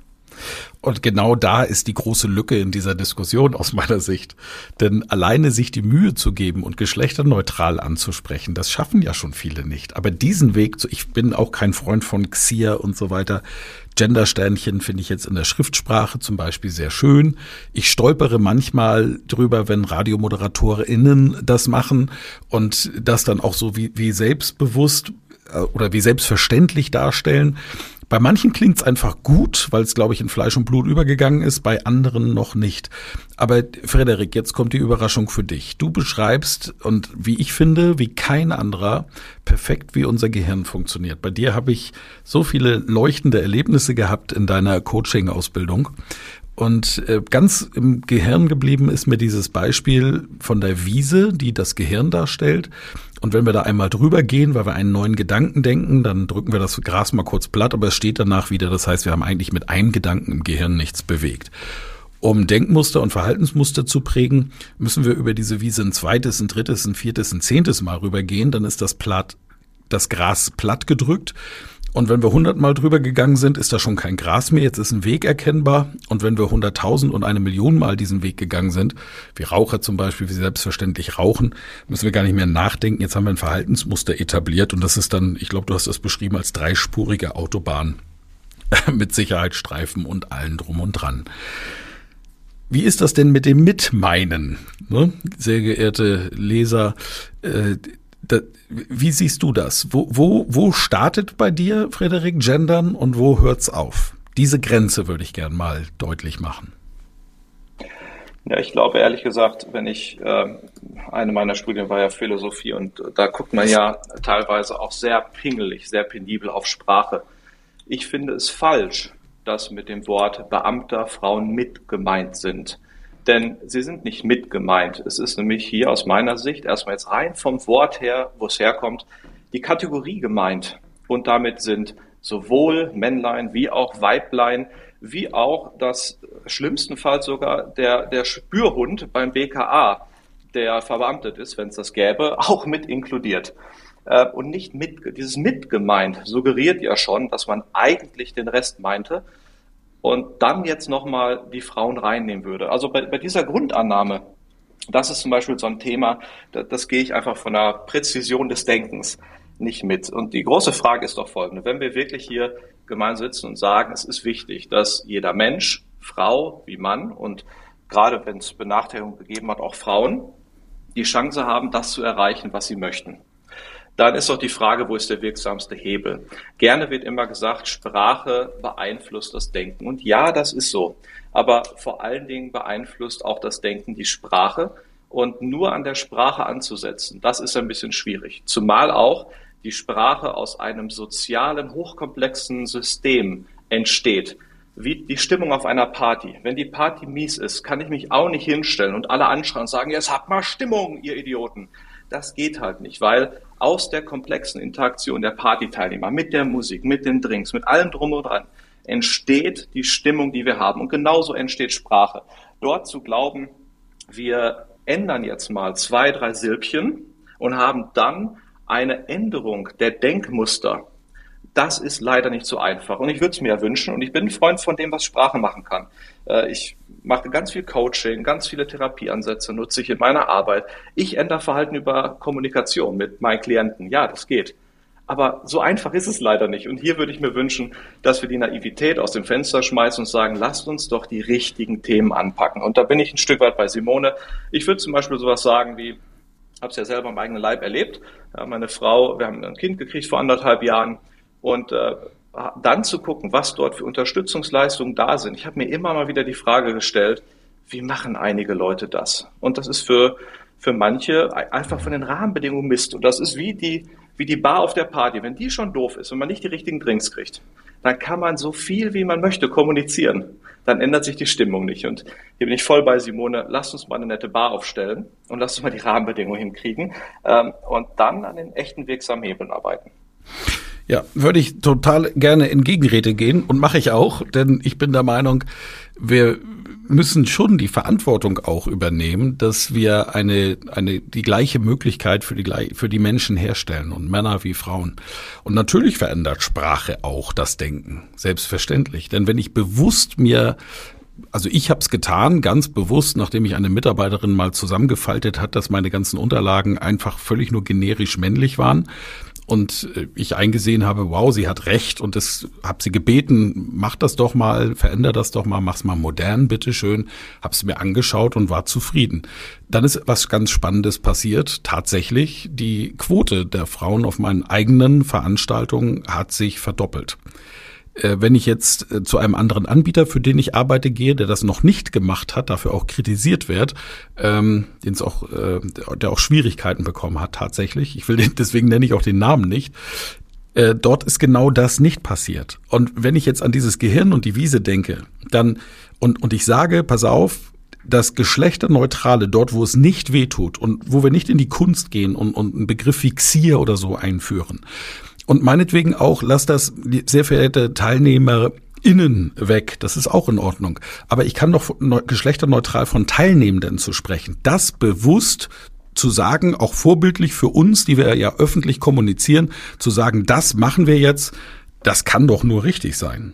Und genau da ist die große Lücke in dieser Diskussion aus meiner Sicht. Denn alleine sich die Mühe zu geben und geschlechterneutral anzusprechen, das schaffen ja schon viele nicht. Aber diesen Weg, zu, ich bin auch kein Freund von Xia und so weiter, Gendersternchen finde ich jetzt in der Schriftsprache zum Beispiel sehr schön. Ich stolpere manchmal drüber, wenn RadiomoderatorInnen das machen und das dann auch so wie, wie selbstbewusst äh, oder wie selbstverständlich darstellen. Bei manchen klingt es einfach gut, weil es, glaube ich, in Fleisch und Blut übergegangen ist, bei anderen noch nicht. Aber Frederik, jetzt kommt die Überraschung für dich. Du beschreibst, und wie ich finde, wie kein anderer, perfekt, wie unser Gehirn funktioniert. Bei dir habe ich so viele leuchtende Erlebnisse gehabt in deiner Coaching-Ausbildung. Und äh, ganz im Gehirn geblieben ist mir dieses Beispiel von der Wiese, die das Gehirn darstellt. Und wenn wir da einmal drüber gehen, weil wir einen neuen Gedanken denken, dann drücken wir das Gras mal kurz platt, aber es steht danach wieder. Das heißt, wir haben eigentlich mit einem Gedanken im Gehirn nichts bewegt. Um Denkmuster und Verhaltensmuster zu prägen, müssen wir über diese Wiese ein zweites, ein drittes, ein viertes, ein zehntes Mal rübergehen. Dann ist das platt, das Gras platt gedrückt. Und wenn wir hundertmal drüber gegangen sind, ist da schon kein Gras mehr. Jetzt ist ein Weg erkennbar. Und wenn wir hunderttausend und eine Million Mal diesen Weg gegangen sind, wie Raucher zum Beispiel, wie selbstverständlich rauchen, müssen wir gar nicht mehr nachdenken. Jetzt haben wir ein Verhaltensmuster etabliert. Und das ist dann, ich glaube, du hast das beschrieben als dreispurige Autobahn mit Sicherheitsstreifen und allen drum und dran. Wie ist das denn mit dem Mitmeinen? Ne? Sehr geehrte Leser, äh, da, wie siehst du das? Wo, wo, wo startet bei dir, Frederik, Gendern und wo hört's auf? Diese Grenze würde ich gern mal deutlich machen. Ja, ich glaube ehrlich gesagt, wenn ich, äh, eine meiner Studien war ja Philosophie und da guckt man ja teilweise auch sehr pingelig, sehr penibel auf Sprache. Ich finde es falsch, dass mit dem Wort Beamter Frauen mit gemeint sind. Denn sie sind nicht mit gemeint. Es ist nämlich hier aus meiner Sicht erstmal jetzt rein vom Wort her, wo es herkommt, die Kategorie gemeint. Und damit sind sowohl Männlein wie auch Weiblein, wie auch das schlimmstenfalls sogar der, der Spürhund beim BKA, der verbeamtet ist, wenn es das gäbe, auch mit inkludiert. Äh, und nicht mit, dieses mit gemeint suggeriert ja schon, dass man eigentlich den Rest meinte und dann jetzt nochmal die Frauen reinnehmen würde. Also bei, bei dieser Grundannahme, das ist zum Beispiel so ein Thema, das, das gehe ich einfach von der Präzision des Denkens nicht mit. Und die große Frage ist doch folgende. Wenn wir wirklich hier gemeinsam sitzen und sagen, es ist wichtig, dass jeder Mensch, Frau wie Mann und gerade wenn es Benachteiligungen gegeben hat, auch Frauen, die Chance haben, das zu erreichen, was sie möchten dann ist doch die Frage, wo ist der wirksamste Hebel? Gerne wird immer gesagt, Sprache beeinflusst das Denken. Und ja, das ist so. Aber vor allen Dingen beeinflusst auch das Denken die Sprache. Und nur an der Sprache anzusetzen, das ist ein bisschen schwierig. Zumal auch die Sprache aus einem sozialen, hochkomplexen System entsteht wie die Stimmung auf einer Party. Wenn die Party mies ist, kann ich mich auch nicht hinstellen und alle anschreien und sagen, jetzt habt mal Stimmung, ihr Idioten. Das geht halt nicht, weil aus der komplexen Interaktion der Partyteilnehmer mit der Musik, mit den Drinks, mit allem drum und dran entsteht die Stimmung, die wir haben. Und genauso entsteht Sprache. Dort zu glauben, wir ändern jetzt mal zwei, drei Silbchen und haben dann eine Änderung der Denkmuster. Das ist leider nicht so einfach. Und ich würde es mir ja wünschen. Und ich bin ein Freund von dem, was Sprache machen kann. Äh, ich mache ganz viel Coaching, ganz viele Therapieansätze nutze ich in meiner Arbeit. Ich ändere Verhalten über Kommunikation mit meinen Klienten. Ja, das geht. Aber so einfach ist es leider nicht. Und hier würde ich mir wünschen, dass wir die Naivität aus dem Fenster schmeißen und sagen, lasst uns doch die richtigen Themen anpacken. Und da bin ich ein Stück weit bei Simone. Ich würde zum Beispiel sowas sagen wie, habe es ja selber im eigenen Leib erlebt. meine Frau, wir haben ein Kind gekriegt vor anderthalb Jahren und äh, dann zu gucken, was dort für Unterstützungsleistungen da sind. Ich habe mir immer mal wieder die Frage gestellt, wie machen einige Leute das? Und das ist für, für manche einfach von den Rahmenbedingungen Mist. Und das ist wie die, wie die Bar auf der Party. Wenn die schon doof ist, wenn man nicht die richtigen Drinks kriegt, dann kann man so viel wie man möchte kommunizieren. Dann ändert sich die Stimmung nicht. Und hier bin ich voll bei Simone. Lasst uns mal eine nette Bar aufstellen und lasst uns mal die Rahmenbedingungen hinkriegen ähm, und dann an den echten wirksamen Hebeln arbeiten. Ja, würde ich total gerne in Gegenrede gehen und mache ich auch, denn ich bin der Meinung, wir müssen schon die Verantwortung auch übernehmen, dass wir eine, eine, die gleiche Möglichkeit für die, für die Menschen herstellen und Männer wie Frauen. Und natürlich verändert Sprache auch das Denken, selbstverständlich. Denn wenn ich bewusst mir also ich habe es getan, ganz bewusst, nachdem ich eine Mitarbeiterin mal zusammengefaltet hat, dass meine ganzen Unterlagen einfach völlig nur generisch männlich waren und äh, ich eingesehen habe, wow, sie hat recht und es habe sie gebeten, mach das doch mal, veränder das doch mal, mach's mal modern, bitteschön. Hab's mir angeschaut und war zufrieden. Dann ist was ganz Spannendes passiert. Tatsächlich, die Quote der Frauen auf meinen eigenen Veranstaltungen hat sich verdoppelt. Äh, wenn ich jetzt äh, zu einem anderen Anbieter, für den ich arbeite, gehe, der das noch nicht gemacht hat, dafür auch kritisiert wird, ähm, den es auch, äh, der auch Schwierigkeiten bekommen hat tatsächlich. Ich will den, deswegen nenne ich auch den Namen nicht. Äh, dort ist genau das nicht passiert. Und wenn ich jetzt an dieses Gehirn und die Wiese denke, dann Und, und ich sage, pass auf, das Geschlechterneutrale, dort wo es nicht wehtut und wo wir nicht in die Kunst gehen und, und einen Begriff wie Xier oder so einführen. Und meinetwegen auch, lass das, sehr verehrte Teilnehmer, innen weg. Das ist auch in Ordnung. Aber ich kann doch geschlechterneutral von Teilnehmenden zu sprechen. Das bewusst zu sagen, auch vorbildlich für uns, die wir ja öffentlich kommunizieren, zu sagen, das machen wir jetzt, das kann doch nur richtig sein.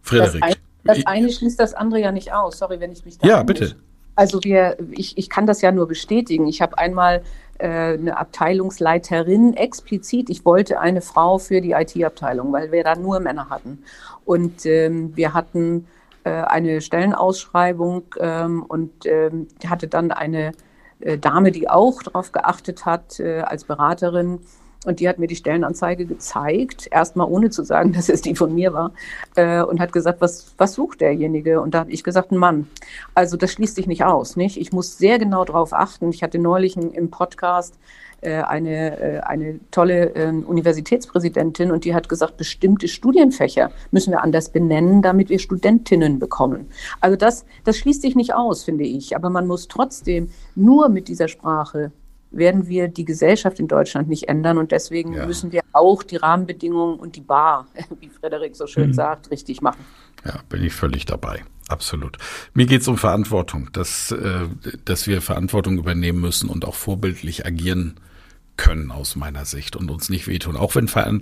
Frederik. Das, ein, das eine schließt das andere ja nicht aus. Sorry, wenn ich mich da. Ja, bitte. Also wir, ich, ich kann das ja nur bestätigen. Ich habe einmal äh, eine Abteilungsleiterin explizit. Ich wollte eine Frau für die IT-Abteilung, weil wir da nur Männer hatten. Und ähm, wir hatten äh, eine Stellenausschreibung ähm, und ähm, hatte dann eine äh, Dame, die auch darauf geachtet hat äh, als Beraterin, und die hat mir die Stellenanzeige gezeigt, erstmal ohne zu sagen, dass es die von mir war, äh, und hat gesagt, was, was sucht derjenige? Und da habe ich gesagt, ein Mann. Also das schließt sich nicht aus. Nicht? Ich muss sehr genau darauf achten. Ich hatte neulich im Podcast äh, eine, äh, eine tolle äh, Universitätspräsidentin und die hat gesagt, bestimmte Studienfächer müssen wir anders benennen, damit wir Studentinnen bekommen. Also das, das schließt sich nicht aus, finde ich. Aber man muss trotzdem nur mit dieser Sprache werden wir die Gesellschaft in Deutschland nicht ändern. Und deswegen ja. müssen wir auch die Rahmenbedingungen und die Bar, wie Frederik so schön mhm. sagt, richtig machen. Ja, bin ich völlig dabei. Absolut. Mir geht es um Verantwortung, dass, äh, dass wir Verantwortung übernehmen müssen und auch vorbildlich agieren können aus meiner Sicht und uns nicht wehtun, auch wenn Ver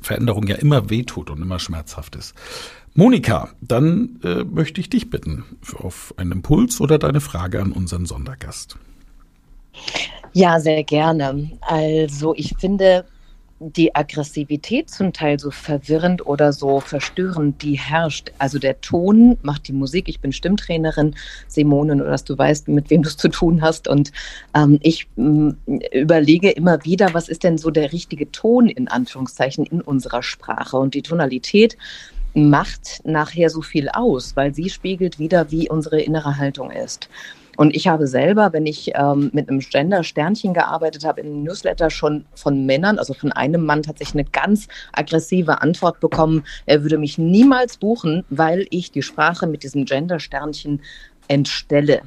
Veränderung ja immer wehtut und immer schmerzhaft ist. Monika, dann äh, möchte ich dich bitten auf einen Impuls oder deine Frage an unseren Sondergast. Ja, sehr gerne. Also ich finde die Aggressivität zum Teil so verwirrend oder so verstörend, die herrscht. Also der Ton macht die Musik. Ich bin Stimmtrainerin, Simone, nur dass du weißt, mit wem du es zu tun hast. Und ähm, ich ähm, überlege immer wieder, was ist denn so der richtige Ton in Anführungszeichen in unserer Sprache? Und die Tonalität macht nachher so viel aus, weil sie spiegelt wieder, wie unsere innere Haltung ist. Und ich habe selber, wenn ich ähm, mit einem Gender-Sternchen gearbeitet habe, in einem Newsletter schon von Männern, also von einem Mann tatsächlich eine ganz aggressive Antwort bekommen, er würde mich niemals buchen, weil ich die Sprache mit diesem Gender-Sternchen entstelle.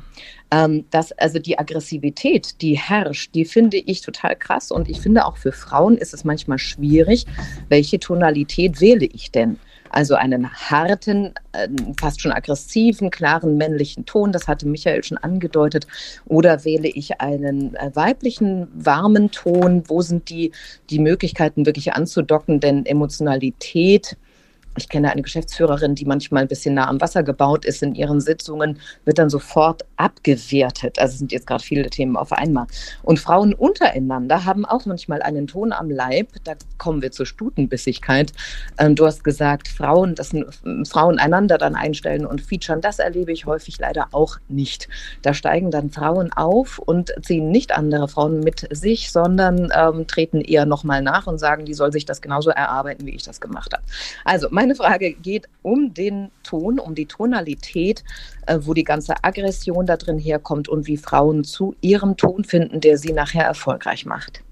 Ähm, das, also die Aggressivität, die herrscht, die finde ich total krass. Und ich finde auch für Frauen ist es manchmal schwierig, welche Tonalität wähle ich denn? Also einen harten, äh, fast schon aggressiven, klaren männlichen Ton, das hatte Michael schon angedeutet. Oder wähle ich einen äh, weiblichen, warmen Ton? Wo sind die, die Möglichkeiten wirklich anzudocken? Denn Emotionalität ich kenne eine Geschäftsführerin, die manchmal ein bisschen nah am Wasser gebaut ist in ihren Sitzungen, wird dann sofort abgewertet. Also sind jetzt gerade viele Themen auf einmal. Und Frauen untereinander haben auch manchmal einen Ton am Leib. Da kommen wir zur Stutenbissigkeit. Ähm, du hast gesagt, Frauen, dass Frauen einander dann einstellen und featuren. Das erlebe ich häufig leider auch nicht. Da steigen dann Frauen auf und ziehen nicht andere Frauen mit sich, sondern ähm, treten eher nochmal nach und sagen, die soll sich das genauso erarbeiten, wie ich das gemacht habe. Also mein meine Frage geht um den Ton, um die Tonalität, äh, wo die ganze Aggression da drin herkommt und wie Frauen zu ihrem Ton finden, der sie nachher erfolgreich macht.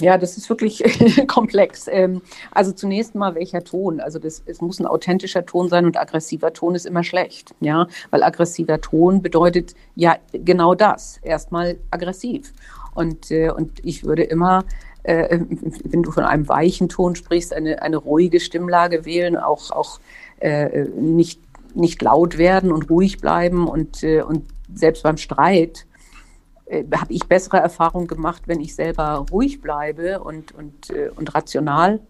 Ja, das ist wirklich komplex. Ähm, also zunächst mal welcher Ton. Also das, es muss ein authentischer Ton sein und aggressiver Ton ist immer schlecht, ja, weil aggressiver Ton bedeutet ja genau das. Erstmal aggressiv. Und, äh, und ich würde immer äh, wenn du von einem weichen Ton sprichst, eine, eine ruhige Stimmlage wählen, auch, auch äh, nicht, nicht laut werden und ruhig bleiben und, äh, und selbst beim Streit äh, habe ich bessere Erfahrungen gemacht, wenn ich selber ruhig bleibe und, und, äh, und rational,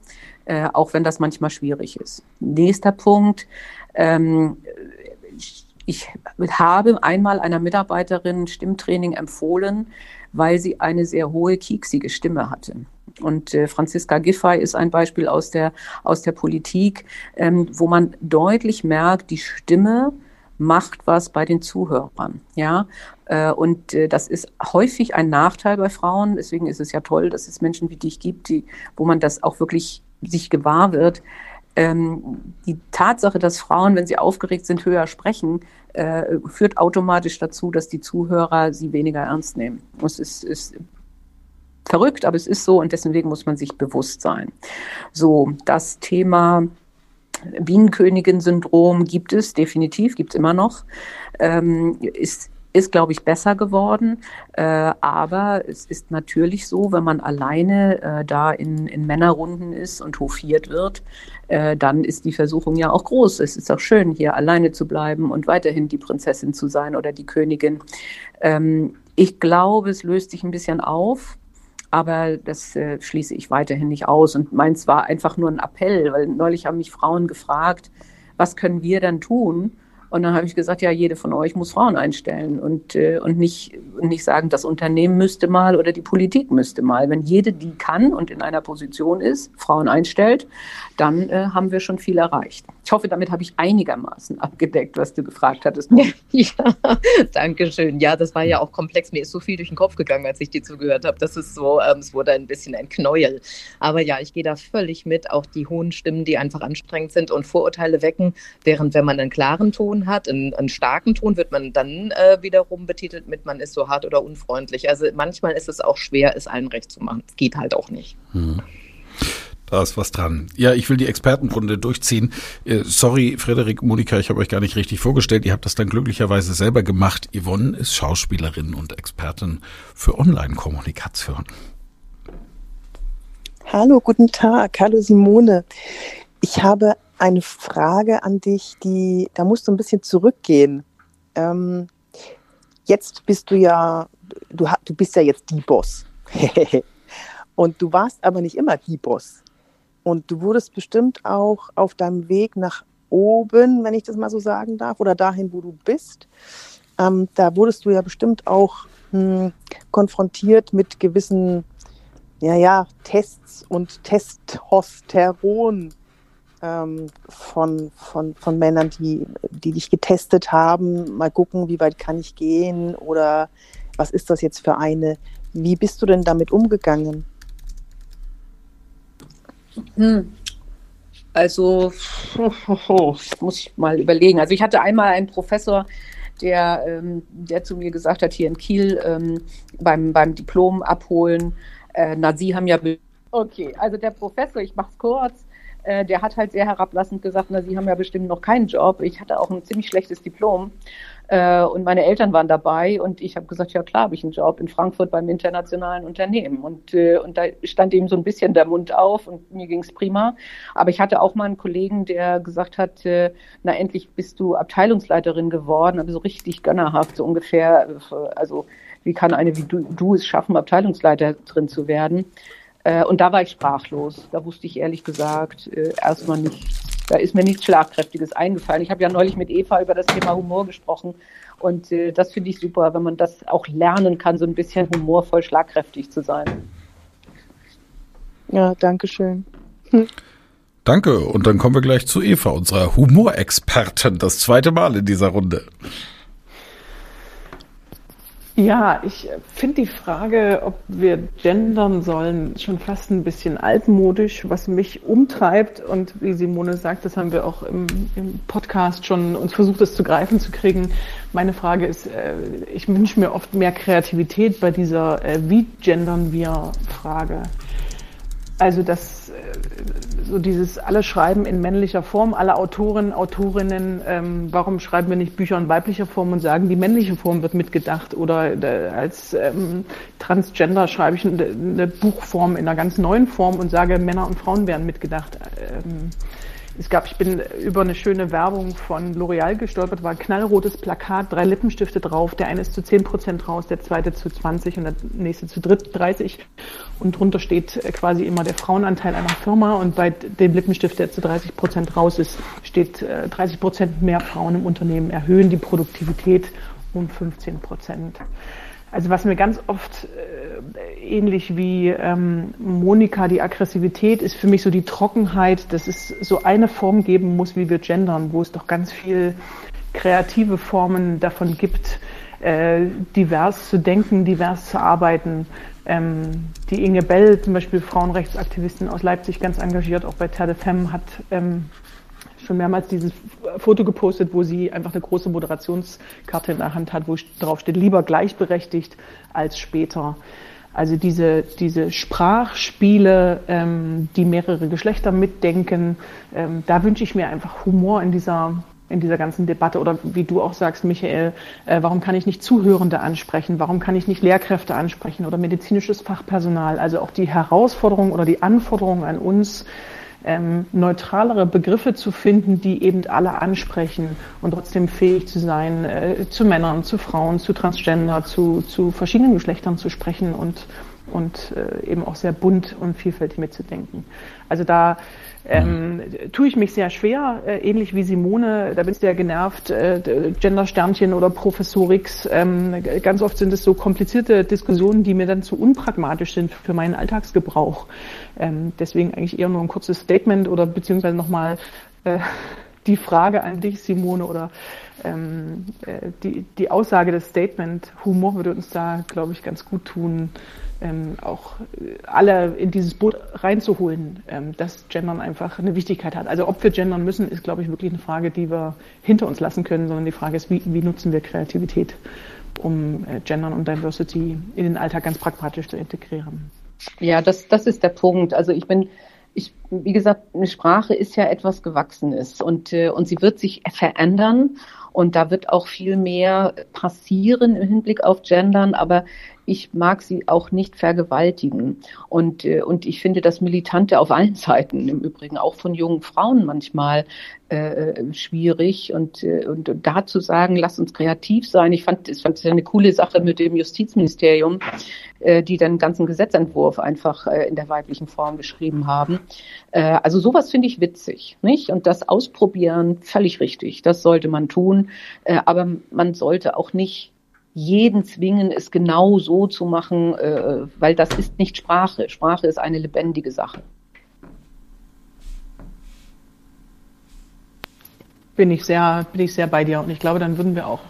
äh, auch wenn das manchmal schwierig ist. Nächster Punkt. Ähm, ich habe einmal einer Mitarbeiterin Stimmtraining empfohlen, weil sie eine sehr hohe, kieksige Stimme hatte. Und äh, Franziska Giffey ist ein Beispiel aus der, aus der Politik, ähm, wo man deutlich merkt, die Stimme macht was bei den Zuhörern. Ja, äh, und äh, das ist häufig ein Nachteil bei Frauen. Deswegen ist es ja toll, dass es Menschen wie dich gibt, die, wo man das auch wirklich sich gewahr wird. Ähm, die Tatsache, dass Frauen, wenn sie aufgeregt sind, höher sprechen, äh, führt automatisch dazu, dass die Zuhörer sie weniger ernst nehmen. Es ist, ist verrückt, aber es ist so und deswegen muss man sich bewusst sein. So, das Thema Bienenkönigin-Syndrom gibt es definitiv, gibt es immer noch. Ähm, ist ist, glaube ich, besser geworden. Äh, aber es ist natürlich so, wenn man alleine äh, da in, in Männerrunden ist und hofiert wird, äh, dann ist die Versuchung ja auch groß. Es ist auch schön, hier alleine zu bleiben und weiterhin die Prinzessin zu sein oder die Königin. Ähm, ich glaube, es löst sich ein bisschen auf. Aber das äh, schließe ich weiterhin nicht aus. Und meins war einfach nur ein Appell, weil neulich haben mich Frauen gefragt, was können wir dann tun? Und dann habe ich gesagt, ja, jede von euch muss Frauen einstellen und, äh, und, nicht, nicht sagen, das Unternehmen müsste mal oder die Politik müsste mal. Wenn jede, die kann und in einer Position ist, Frauen einstellt, dann äh, haben wir schon viel erreicht. Ich hoffe, damit habe ich einigermaßen abgedeckt, was du gefragt hattest. Ja, danke schön. Ja, das war ja auch komplex. Mir ist so viel durch den Kopf gegangen, als ich dir zugehört habe. Das ist so, ähm, es wurde ein bisschen ein Knäuel. Aber ja, ich gehe da völlig mit. Auch die hohen Stimmen, die einfach anstrengend sind und Vorurteile wecken, während wenn man einen klaren Ton hat, einen, einen starken Ton, wird man dann äh, wiederum betitelt mit, man ist so hart oder unfreundlich. Also manchmal ist es auch schwer, es allen recht zu machen. Es geht halt auch nicht. Hm. Da ist was dran. Ja, ich will die Expertenrunde durchziehen. Äh, sorry, Frederik, Monika, ich habe euch gar nicht richtig vorgestellt. Ihr habt das dann glücklicherweise selber gemacht. Yvonne ist Schauspielerin und Expertin für Online-Kommunikation. Hallo, guten Tag. Hallo Simone. Ich habe eine Frage an dich, die, da musst du ein bisschen zurückgehen. Ähm, jetzt bist du ja, du, du bist ja jetzt die Boss. Und du warst aber nicht immer die Boss. Und du wurdest bestimmt auch auf deinem Weg nach oben, wenn ich das mal so sagen darf, oder dahin, wo du bist. Ähm, da wurdest du ja bestimmt auch hm, konfrontiert mit gewissen, ja, ja, Tests und Testosteron ähm, von, von, von Männern, die, die dich getestet haben. Mal gucken, wie weit kann ich gehen oder was ist das jetzt für eine? Wie bist du denn damit umgegangen? Hm. Also, muss ich mal überlegen. Also ich hatte einmal einen Professor, der, ähm, der zu mir gesagt hat, hier in Kiel ähm, beim, beim Diplom abholen, äh, na, Sie haben ja... Okay, also der Professor, ich mache es kurz, äh, der hat halt sehr herablassend gesagt, na, Sie haben ja bestimmt noch keinen Job. Ich hatte auch ein ziemlich schlechtes Diplom äh, und meine Eltern waren dabei und ich habe gesagt, ja klar, habe ich einen Job in Frankfurt beim internationalen Unternehmen. Und, äh, und da stand eben so ein bisschen der Mund auf und mir ging es prima. Aber ich hatte auch mal einen Kollegen, der gesagt hat, äh, na endlich bist du Abteilungsleiterin geworden, aber so richtig gönnerhaft, so ungefähr, äh, also wie kann eine wie du, du es schaffen, Abteilungsleiterin zu werden? Äh, und da war ich sprachlos. Da wusste ich ehrlich gesagt äh, erstmal nicht, da ist mir nichts Schlagkräftiges eingefallen. Ich habe ja neulich mit Eva über das Thema Humor gesprochen. Und äh, das finde ich super, wenn man das auch lernen kann, so ein bisschen humorvoll schlagkräftig zu sein. Ja, danke schön. Hm. Danke. Und dann kommen wir gleich zu Eva, unserer Humorexpertin, das zweite Mal in dieser Runde. Ja, ich finde die Frage, ob wir gendern sollen, schon fast ein bisschen altmodisch. Was mich umtreibt und wie Simone sagt, das haben wir auch im, im Podcast schon uns versucht, das zu greifen zu kriegen. Meine Frage ist, äh, ich wünsche mir oft mehr Kreativität bei dieser äh, Wie gendern wir Frage. Also das, äh, so dieses alle schreiben in männlicher Form, alle Autoren, Autorinnen, ähm, warum schreiben wir nicht Bücher in weiblicher Form und sagen, die männliche Form wird mitgedacht oder äh, als ähm, Transgender schreibe ich eine, Buchform in einer ganz neuen Form und sage, Männer und Frauen werden mitgedacht. Ähm, es gab, ich bin über eine schöne Werbung von L'Oreal gestolpert, war ein knallrotes Plakat, drei Lippenstifte drauf. Der eine ist zu 10 Prozent raus, der zweite zu 20 und der nächste zu 30. Und drunter steht quasi immer der Frauenanteil einer Firma und bei dem Lippenstift, der zu 30 Prozent raus ist, steht 30 äh, Prozent mehr Frauen im Unternehmen erhöhen die Produktivität um 15 Prozent. Also was mir ganz oft äh, ähnlich wie ähm, Monika, die Aggressivität ist für mich so die Trockenheit, dass es so eine Form geben muss, wie wir gendern, wo es doch ganz viel kreative Formen davon gibt, äh, divers zu denken, divers zu arbeiten. Ähm, die Inge Bell, zum Beispiel Frauenrechtsaktivistin aus Leipzig, ganz engagiert, auch bei Terre de Femme, hat ähm, schon mehrmals dieses Foto gepostet, wo sie einfach eine große Moderationskarte in der Hand hat, wo drauf steht, lieber gleichberechtigt als später. Also diese, diese Sprachspiele, ähm, die mehrere Geschlechter mitdenken, ähm, da wünsche ich mir einfach Humor in dieser, in dieser ganzen Debatte. Oder wie du auch sagst, Michael, äh, warum kann ich nicht Zuhörende ansprechen? Warum kann ich nicht Lehrkräfte ansprechen oder medizinisches Fachpersonal? Also auch die Herausforderung oder die Anforderung an uns, ähm, neutralere Begriffe zu finden, die eben alle ansprechen und trotzdem fähig zu sein, äh, zu Männern, zu Frauen, zu Transgender, zu, zu verschiedenen Geschlechtern zu sprechen und, und äh, eben auch sehr bunt und vielfältig mitzudenken. Also da ähm, tue ich mich sehr schwer, äh, ähnlich wie Simone, da bin ich sehr genervt, äh, Gender-Sternchen oder Professorix. Ähm, ganz oft sind es so komplizierte Diskussionen, die mir dann zu unpragmatisch sind für meinen Alltagsgebrauch. Ähm, deswegen eigentlich eher nur ein kurzes Statement oder beziehungsweise nochmal äh, die Frage an dich, Simone, oder ähm, äh, die, die Aussage des Statement, Humor würde uns da, glaube ich, ganz gut tun, ähm, auch alle in dieses Boot reinzuholen, ähm, dass Gendern einfach eine Wichtigkeit hat. Also ob wir gendern müssen, ist, glaube ich, wirklich eine Frage, die wir hinter uns lassen können, sondern die Frage ist, wie, wie nutzen wir Kreativität, um äh, Gendern und Diversity in den Alltag ganz pragmatisch zu integrieren. Ja, das, das ist der Punkt. Also ich bin ich, wie gesagt, eine Sprache ist ja etwas Gewachsenes und, äh, und sie wird sich verändern und da wird auch viel mehr passieren im Hinblick auf Gendern, aber ich mag sie auch nicht vergewaltigen. Und, äh, und ich finde das Militante auf allen Seiten, im Übrigen auch von jungen Frauen manchmal äh, schwierig. Und, äh, und da zu sagen, lass uns kreativ sein. Ich fand, ich fand es eine coole Sache mit dem Justizministerium, äh, die dann einen ganzen Gesetzentwurf einfach äh, in der weiblichen Form geschrieben haben. Äh, also sowas finde ich witzig, nicht? Und das ausprobieren, völlig richtig. Das sollte man tun. Äh, aber man sollte auch nicht jeden zwingen, es genau so zu machen, äh, weil das ist nicht Sprache. Sprache ist eine lebendige Sache. Bin ich sehr, bin ich sehr bei dir. Und ich glaube, dann würden wir auch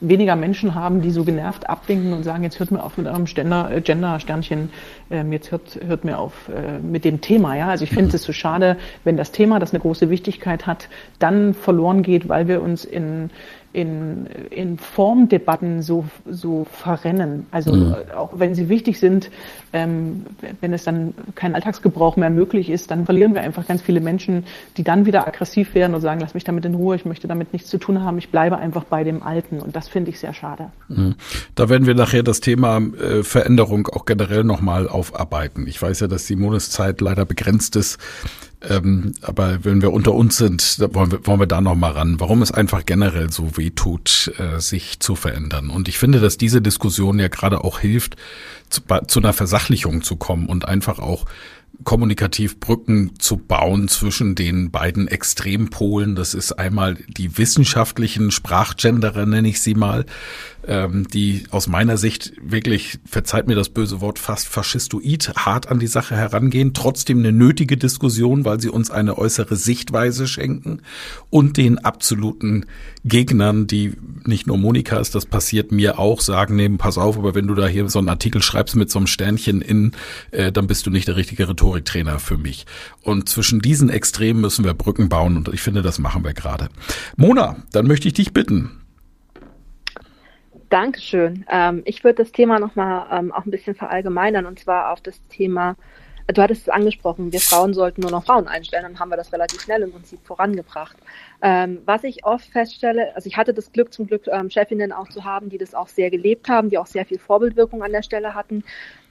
weniger Menschen haben, die so genervt abwinken und sagen, jetzt hört mir auf mit eurem äh, Gender-Sternchen, ähm, jetzt hört, hört mir auf äh, mit dem Thema. Ja? Also ich finde es so schade, wenn das Thema, das eine große Wichtigkeit hat, dann verloren geht, weil wir uns in in, in Formdebatten so, so verrennen. Also mhm. auch wenn sie wichtig sind, ähm, wenn es dann kein Alltagsgebrauch mehr möglich ist, dann verlieren wir einfach ganz viele Menschen, die dann wieder aggressiv werden und sagen, lass mich damit in Ruhe, ich möchte damit nichts zu tun haben, ich bleibe einfach bei dem Alten. Und das finde ich sehr schade. Mhm. Da werden wir nachher das Thema äh, Veränderung auch generell nochmal aufarbeiten. Ich weiß ja, dass Simones Zeit leider begrenzt ist. Ähm, aber wenn wir unter uns sind, wollen wir, wollen wir da noch mal ran, warum es einfach generell so weh tut, äh, sich zu verändern. Und ich finde, dass diese Diskussion ja gerade auch hilft, zu, zu einer Versachlichung zu kommen und einfach auch kommunikativ Brücken zu bauen zwischen den beiden Extrempolen. Das ist einmal die wissenschaftlichen Sprachgenderer, nenne ich sie mal, ähm, die aus meiner Sicht wirklich, verzeiht mir das böse Wort, fast faschistoid hart an die Sache herangehen, trotzdem eine nötige Diskussion, weil sie uns eine äußere Sichtweise schenken und den absoluten Gegnern, die nicht nur Monika ist, das passiert mir auch, sagen, nee, pass auf, aber wenn du da hier so einen Artikel schreibst mit so einem Sternchen in, äh, dann bist du nicht der richtige Rhetoriktrainer für mich. Und zwischen diesen Extremen müssen wir Brücken bauen und ich finde, das machen wir gerade. Mona, dann möchte ich dich bitten, Dankeschön. Ähm, ich würde das Thema nochmal ähm, auch ein bisschen verallgemeinern und zwar auf das Thema, äh, du hattest es angesprochen, wir Frauen sollten nur noch Frauen einstellen, dann haben wir das relativ schnell im Prinzip vorangebracht. Ähm, was ich oft feststelle, also ich hatte das Glück zum Glück ähm, Chefinnen auch zu haben, die das auch sehr gelebt haben, die auch sehr viel Vorbildwirkung an der Stelle hatten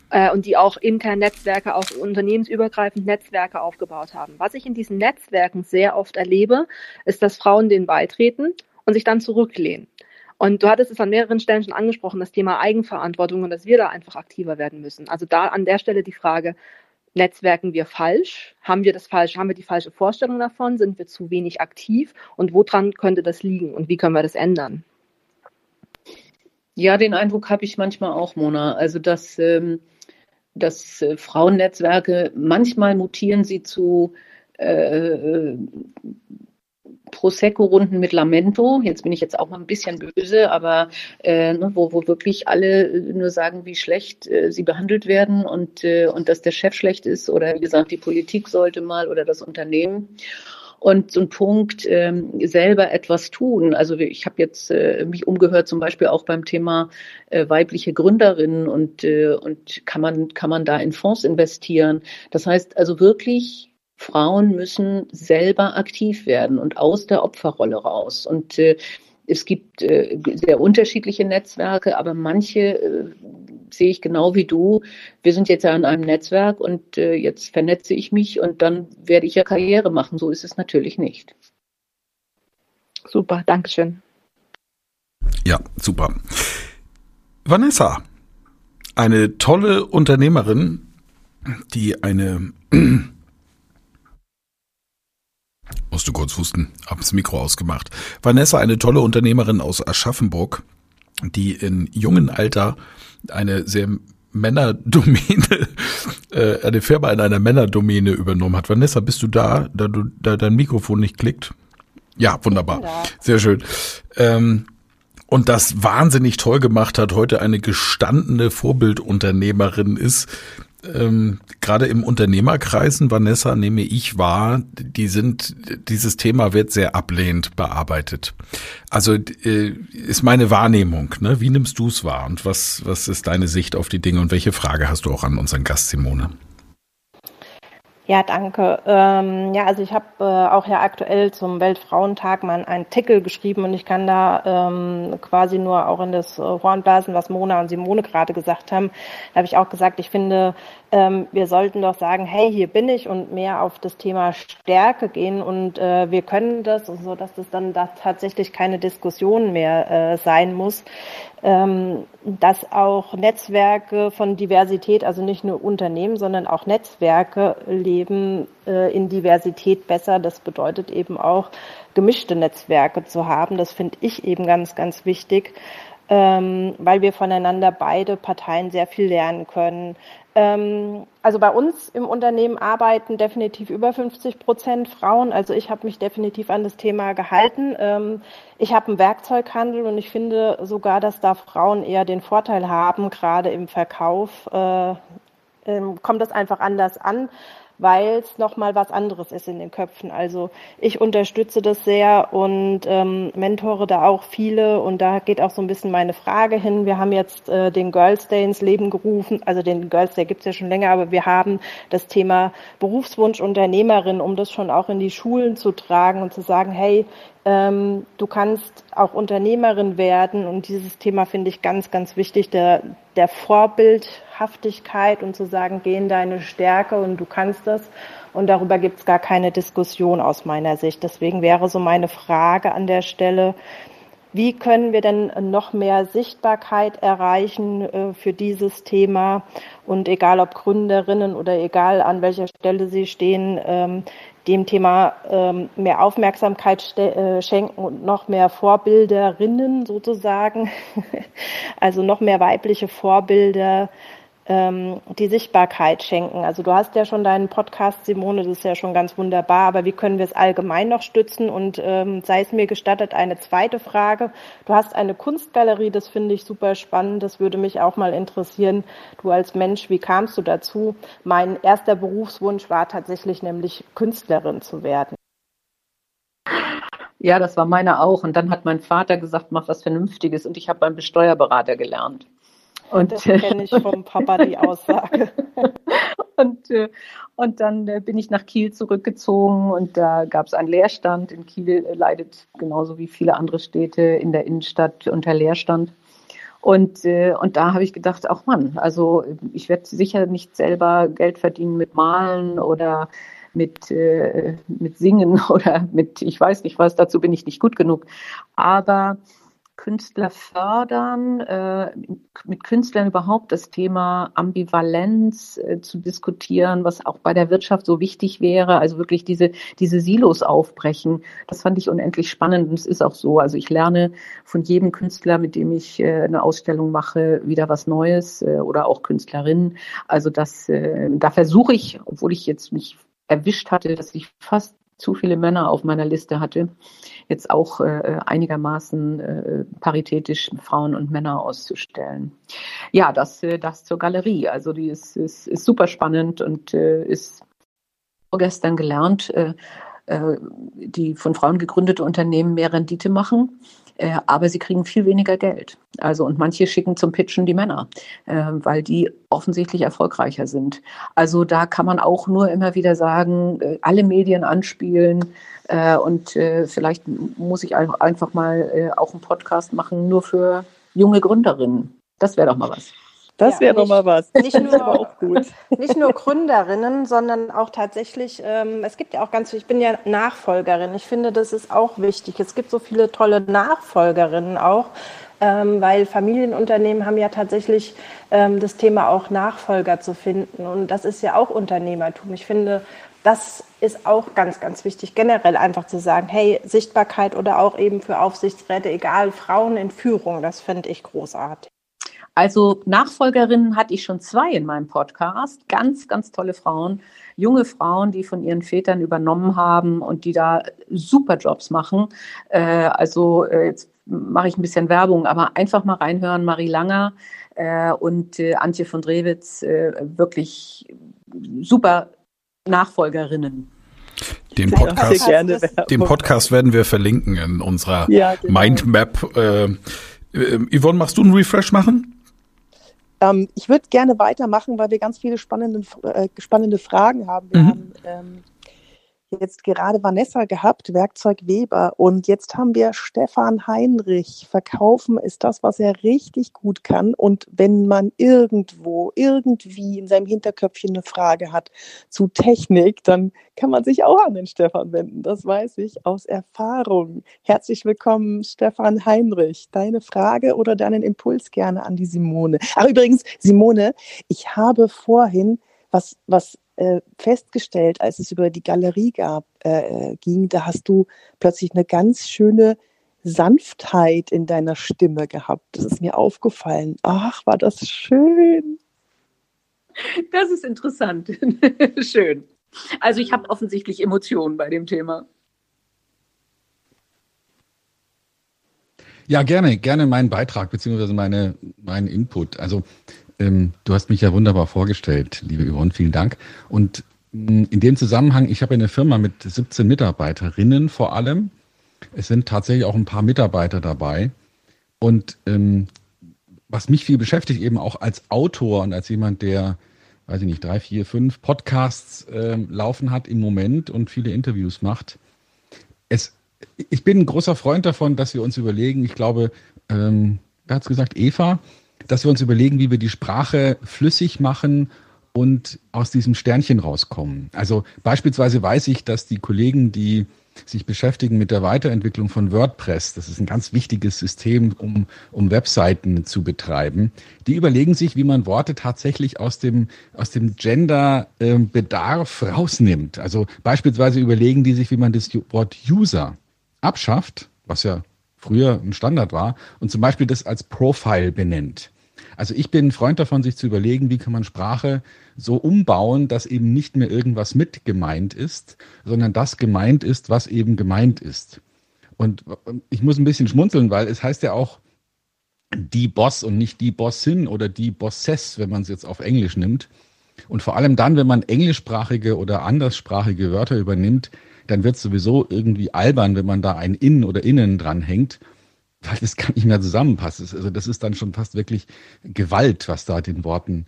äh, und die auch intern Netzwerke, auch unternehmensübergreifend Netzwerke aufgebaut haben. Was ich in diesen Netzwerken sehr oft erlebe, ist, dass Frauen denen beitreten und sich dann zurücklehnen. Und du hattest es an mehreren Stellen schon angesprochen, das Thema Eigenverantwortung und dass wir da einfach aktiver werden müssen. Also da an der Stelle die Frage, netzwerken wir falsch? Haben wir das falsch, haben wir die falsche Vorstellung davon? Sind wir zu wenig aktiv? Und woran könnte das liegen? Und wie können wir das ändern? Ja, den Eindruck habe ich manchmal auch, Mona. Also dass, ähm, dass äh, Frauennetzwerke manchmal mutieren sie zu äh, Prosecco-Runden mit Lamento. Jetzt bin ich jetzt auch mal ein bisschen böse, aber äh, ne, wo, wo wirklich alle nur sagen, wie schlecht äh, sie behandelt werden und, äh, und dass der Chef schlecht ist oder wie gesagt, die Politik sollte mal oder das Unternehmen. Und so ein Punkt, ähm, selber etwas tun. Also ich habe jetzt äh, mich umgehört, zum Beispiel auch beim Thema äh, weibliche Gründerinnen und, äh, und kann man, kann man da in Fonds investieren. Das heißt also wirklich, Frauen müssen selber aktiv werden und aus der Opferrolle raus. Und äh, es gibt äh, sehr unterschiedliche Netzwerke, aber manche äh, sehe ich genau wie du. Wir sind jetzt ja in einem Netzwerk und äh, jetzt vernetze ich mich und dann werde ich ja Karriere machen. So ist es natürlich nicht. Super, Dankeschön. Ja, super. Vanessa, eine tolle Unternehmerin, die eine Musst du kurz husten, hab's Mikro ausgemacht. Vanessa, eine tolle Unternehmerin aus Aschaffenburg, die in jungen Alter eine sehr Männerdomäne, äh, eine Firma in einer Männerdomäne übernommen hat. Vanessa, bist du da, da du, da dein Mikrofon nicht klickt? Ja, wunderbar. Sehr schön. Ähm, und das wahnsinnig toll gemacht hat, heute eine gestandene Vorbildunternehmerin ist, ähm, gerade im Unternehmerkreisen, Vanessa, nehme ich wahr, die sind, dieses Thema wird sehr ablehnend bearbeitet. Also äh, ist meine Wahrnehmung. Ne? Wie nimmst du es wahr und was, was ist deine Sicht auf die Dinge und welche Frage hast du auch an unseren Gast Simone? Ja, danke. Ähm, ja, also ich habe äh, auch ja aktuell zum Weltfrauentag mal einen Artikel geschrieben und ich kann da ähm, quasi nur auch in das Horn blasen, was Mona und Simone gerade gesagt haben. Da habe ich auch gesagt, ich finde, ähm, wir sollten doch sagen, hey, hier bin ich und mehr auf das Thema Stärke gehen und äh, wir können das und so, dass das dann da tatsächlich keine Diskussion mehr äh, sein muss dass auch Netzwerke von Diversität, also nicht nur Unternehmen, sondern auch Netzwerke leben äh, in Diversität besser. Das bedeutet eben auch gemischte Netzwerke zu haben. Das finde ich eben ganz, ganz wichtig, ähm, weil wir voneinander beide Parteien sehr viel lernen können. Ähm, also bei uns im Unternehmen arbeiten definitiv über 50 Prozent Frauen. Also ich habe mich definitiv an das Thema gehalten. Ähm, ich habe einen Werkzeughandel und ich finde sogar, dass da Frauen eher den Vorteil haben, gerade im Verkauf. Äh, ähm, kommt das einfach anders an weil es nochmal was anderes ist in den Köpfen. Also ich unterstütze das sehr und ähm, mentore da auch viele und da geht auch so ein bisschen meine Frage hin. Wir haben jetzt äh, den Girls Day ins Leben gerufen, also den Girls Day gibt's ja schon länger, aber wir haben das Thema Berufswunsch Unternehmerin, um das schon auch in die Schulen zu tragen und zu sagen, hey, ähm, du kannst auch Unternehmerin werden und dieses Thema finde ich ganz, ganz wichtig, der, der Vorbildhaftigkeit und zu sagen, geh in deine Stärke und du kannst das. Und darüber gibt es gar keine Diskussion aus meiner Sicht. Deswegen wäre so meine Frage an der Stelle, wie können wir denn noch mehr Sichtbarkeit erreichen äh, für dieses Thema? Und egal ob Gründerinnen oder egal an welcher Stelle sie stehen, ähm, dem Thema ähm, mehr Aufmerksamkeit äh, schenken und noch mehr Vorbilderinnen sozusagen, also noch mehr weibliche Vorbilder ähm, die Sichtbarkeit schenken. Also du hast ja schon deinen Podcast, Simone, das ist ja schon ganz wunderbar, aber wie können wir es allgemein noch stützen? Und ähm, sei es mir gestattet, eine zweite Frage. Du hast eine Kunstgalerie, das finde ich super spannend, das würde mich auch mal interessieren. Du als Mensch, wie kamst du dazu? Mein erster Berufswunsch war tatsächlich nämlich Künstlerin zu werden. Ja, das war meiner auch. Und dann hat mein Vater gesagt, mach was Vernünftiges. Und ich habe beim Steuerberater gelernt. Und das kenne ich vom Papa die Aussage. und, äh, und dann äh, bin ich nach Kiel zurückgezogen und da gab es einen Leerstand. In Kiel äh, leidet genauso wie viele andere Städte in der Innenstadt unter Leerstand. Und, und da habe ich gedacht, auch Mann, also ich werde sicher nicht selber Geld verdienen mit Malen oder mit, mit Singen oder mit, ich weiß nicht was, dazu bin ich nicht gut genug. Aber Künstler fördern, äh, mit Künstlern überhaupt das Thema Ambivalenz äh, zu diskutieren, was auch bei der Wirtschaft so wichtig wäre. Also wirklich diese, diese Silos aufbrechen. Das fand ich unendlich spannend und es ist auch so. Also ich lerne von jedem Künstler, mit dem ich äh, eine Ausstellung mache, wieder was Neues oder auch Künstlerinnen. Also das, da versuche ich, obwohl ich jetzt mich erwischt hatte, dass ich fast zu viele Männer auf meiner Liste hatte, jetzt auch äh, einigermaßen äh, paritätisch Frauen und Männer auszustellen. Ja, das, äh, das zur Galerie. Also die ist, ist, ist super spannend und äh, ist vorgestern gelernt, äh, die von Frauen gegründete Unternehmen mehr Rendite machen äh, aber sie kriegen viel weniger Geld. Also und manche schicken zum Pitchen die Männer, äh, weil die offensichtlich erfolgreicher sind. Also da kann man auch nur immer wieder sagen, äh, alle Medien anspielen äh, und äh, vielleicht muss ich einfach mal äh, auch einen Podcast machen nur für junge Gründerinnen. Das wäre doch mal was. Das ja, wäre doch mal was. Nicht nur, auch gut. nicht nur Gründerinnen, sondern auch tatsächlich, ähm, es gibt ja auch ganz, ich bin ja Nachfolgerin. Ich finde, das ist auch wichtig. Es gibt so viele tolle Nachfolgerinnen auch, ähm, weil Familienunternehmen haben ja tatsächlich ähm, das Thema auch Nachfolger zu finden. Und das ist ja auch Unternehmertum. Ich finde, das ist auch ganz, ganz wichtig, generell einfach zu sagen, hey, Sichtbarkeit oder auch eben für Aufsichtsräte, egal, Frauen in Führung, das finde ich großartig. Also Nachfolgerinnen hatte ich schon zwei in meinem Podcast. Ganz, ganz tolle Frauen, junge Frauen, die von ihren Vätern übernommen haben und die da super Jobs machen. Äh, also äh, jetzt mache ich ein bisschen Werbung, aber einfach mal reinhören. Marie Langer äh, und äh, Antje von Drewitz, äh, wirklich super Nachfolgerinnen. Den Podcast, den Podcast werden wir verlinken in unserer ja, genau. Mindmap. Äh, Yvonne, machst du einen Refresh machen? Ähm, ich würde gerne weitermachen, weil wir ganz viele spannende, äh, spannende Fragen haben. Wir mhm. haben ähm, jetzt gerade Vanessa gehabt, Werkzeug Weber. Und jetzt haben wir Stefan Heinrich. Verkaufen ist das, was er richtig gut kann. Und wenn man irgendwo, irgendwie in seinem Hinterköpfchen eine Frage hat zu Technik, dann kann man sich auch an den Stefan wenden. Das weiß ich aus Erfahrung. Herzlich willkommen, Stefan Heinrich. Deine Frage oder deinen Impuls gerne an die Simone. Ach, übrigens, Simone, ich habe vorhin was, was äh, festgestellt, als es über die Galerie gab, äh, ging, da hast du plötzlich eine ganz schöne Sanftheit in deiner Stimme gehabt. Das ist mir aufgefallen. Ach, war das schön. Das ist interessant. schön. Also ich habe offensichtlich Emotionen bei dem Thema. Ja, gerne, gerne meinen Beitrag beziehungsweise meine, meinen Input. Also ähm, du hast mich ja wunderbar vorgestellt, liebe Yvonne, vielen Dank. Und mm, in dem Zusammenhang, ich habe eine Firma mit 17 Mitarbeiterinnen vor allem. Es sind tatsächlich auch ein paar Mitarbeiter dabei. Und ähm, was mich viel beschäftigt, eben auch als Autor und als jemand, der, weiß ich nicht, drei, vier, fünf Podcasts äh, laufen hat im Moment und viele Interviews macht. Es, ich bin ein großer Freund davon, dass wir uns überlegen, ich glaube, ähm, wer hat es gesagt, Eva, dass wir uns überlegen, wie wir die Sprache flüssig machen und aus diesem Sternchen rauskommen. Also beispielsweise weiß ich, dass die Kollegen, die sich beschäftigen mit der Weiterentwicklung von WordPress, das ist ein ganz wichtiges System, um, um Webseiten zu betreiben, die überlegen sich, wie man Worte tatsächlich aus dem, aus dem Gender-Bedarf rausnimmt. Also beispielsweise überlegen die sich, wie man das Wort User abschafft, was ja früher ein Standard war, und zum Beispiel das als Profile benennt. Also ich bin ein Freund davon, sich zu überlegen, wie kann man Sprache so umbauen, dass eben nicht mehr irgendwas mit gemeint ist, sondern das gemeint ist, was eben gemeint ist. Und ich muss ein bisschen schmunzeln, weil es heißt ja auch die Boss und nicht die Bossin oder die Bossess, wenn man es jetzt auf Englisch nimmt. Und vor allem dann, wenn man englischsprachige oder anderssprachige Wörter übernimmt, dann wird es sowieso irgendwie albern, wenn man da ein In oder Innen dranhängt weil das gar nicht mehr zusammenpasst. Also das ist dann schon fast wirklich Gewalt, was da den Worten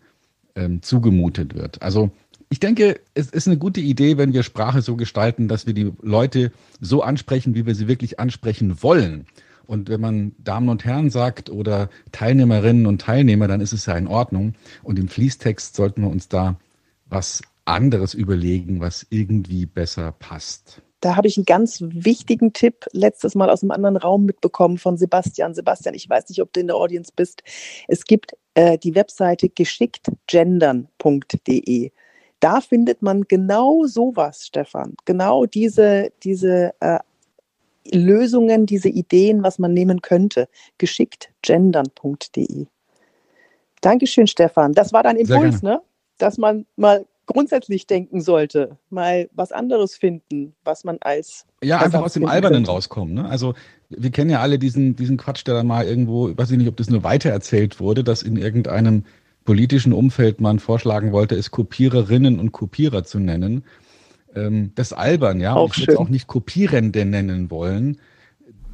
ähm, zugemutet wird. Also ich denke, es ist eine gute Idee, wenn wir Sprache so gestalten, dass wir die Leute so ansprechen, wie wir sie wirklich ansprechen wollen. Und wenn man Damen und Herren sagt oder Teilnehmerinnen und Teilnehmer, dann ist es ja in Ordnung. Und im Fließtext sollten wir uns da was anderes überlegen, was irgendwie besser passt. Da habe ich einen ganz wichtigen Tipp letztes Mal aus einem anderen Raum mitbekommen von Sebastian. Sebastian, ich weiß nicht, ob du in der Audience bist. Es gibt äh, die Webseite geschicktgendern.de. Da findet man genau sowas, Stefan. Genau diese, diese äh, Lösungen, diese Ideen, was man nehmen könnte. Geschicktgendern.de. Dankeschön, Stefan. Das war dein Impuls, ne? Dass man mal grundsätzlich denken sollte, mal was anderes finden, was man als ja einfach aus dem Albernen rauskommen. Ne? Also wir kennen ja alle diesen diesen Quatsch, der dann mal irgendwo, weiß ich nicht, ob das nur weitererzählt wurde, dass in irgendeinem politischen Umfeld man vorschlagen wollte, es Kopiererinnen und Kopierer zu nennen. ähm, das albern, ja. Auch ich würde es auch nicht Kopierende nennen wollen.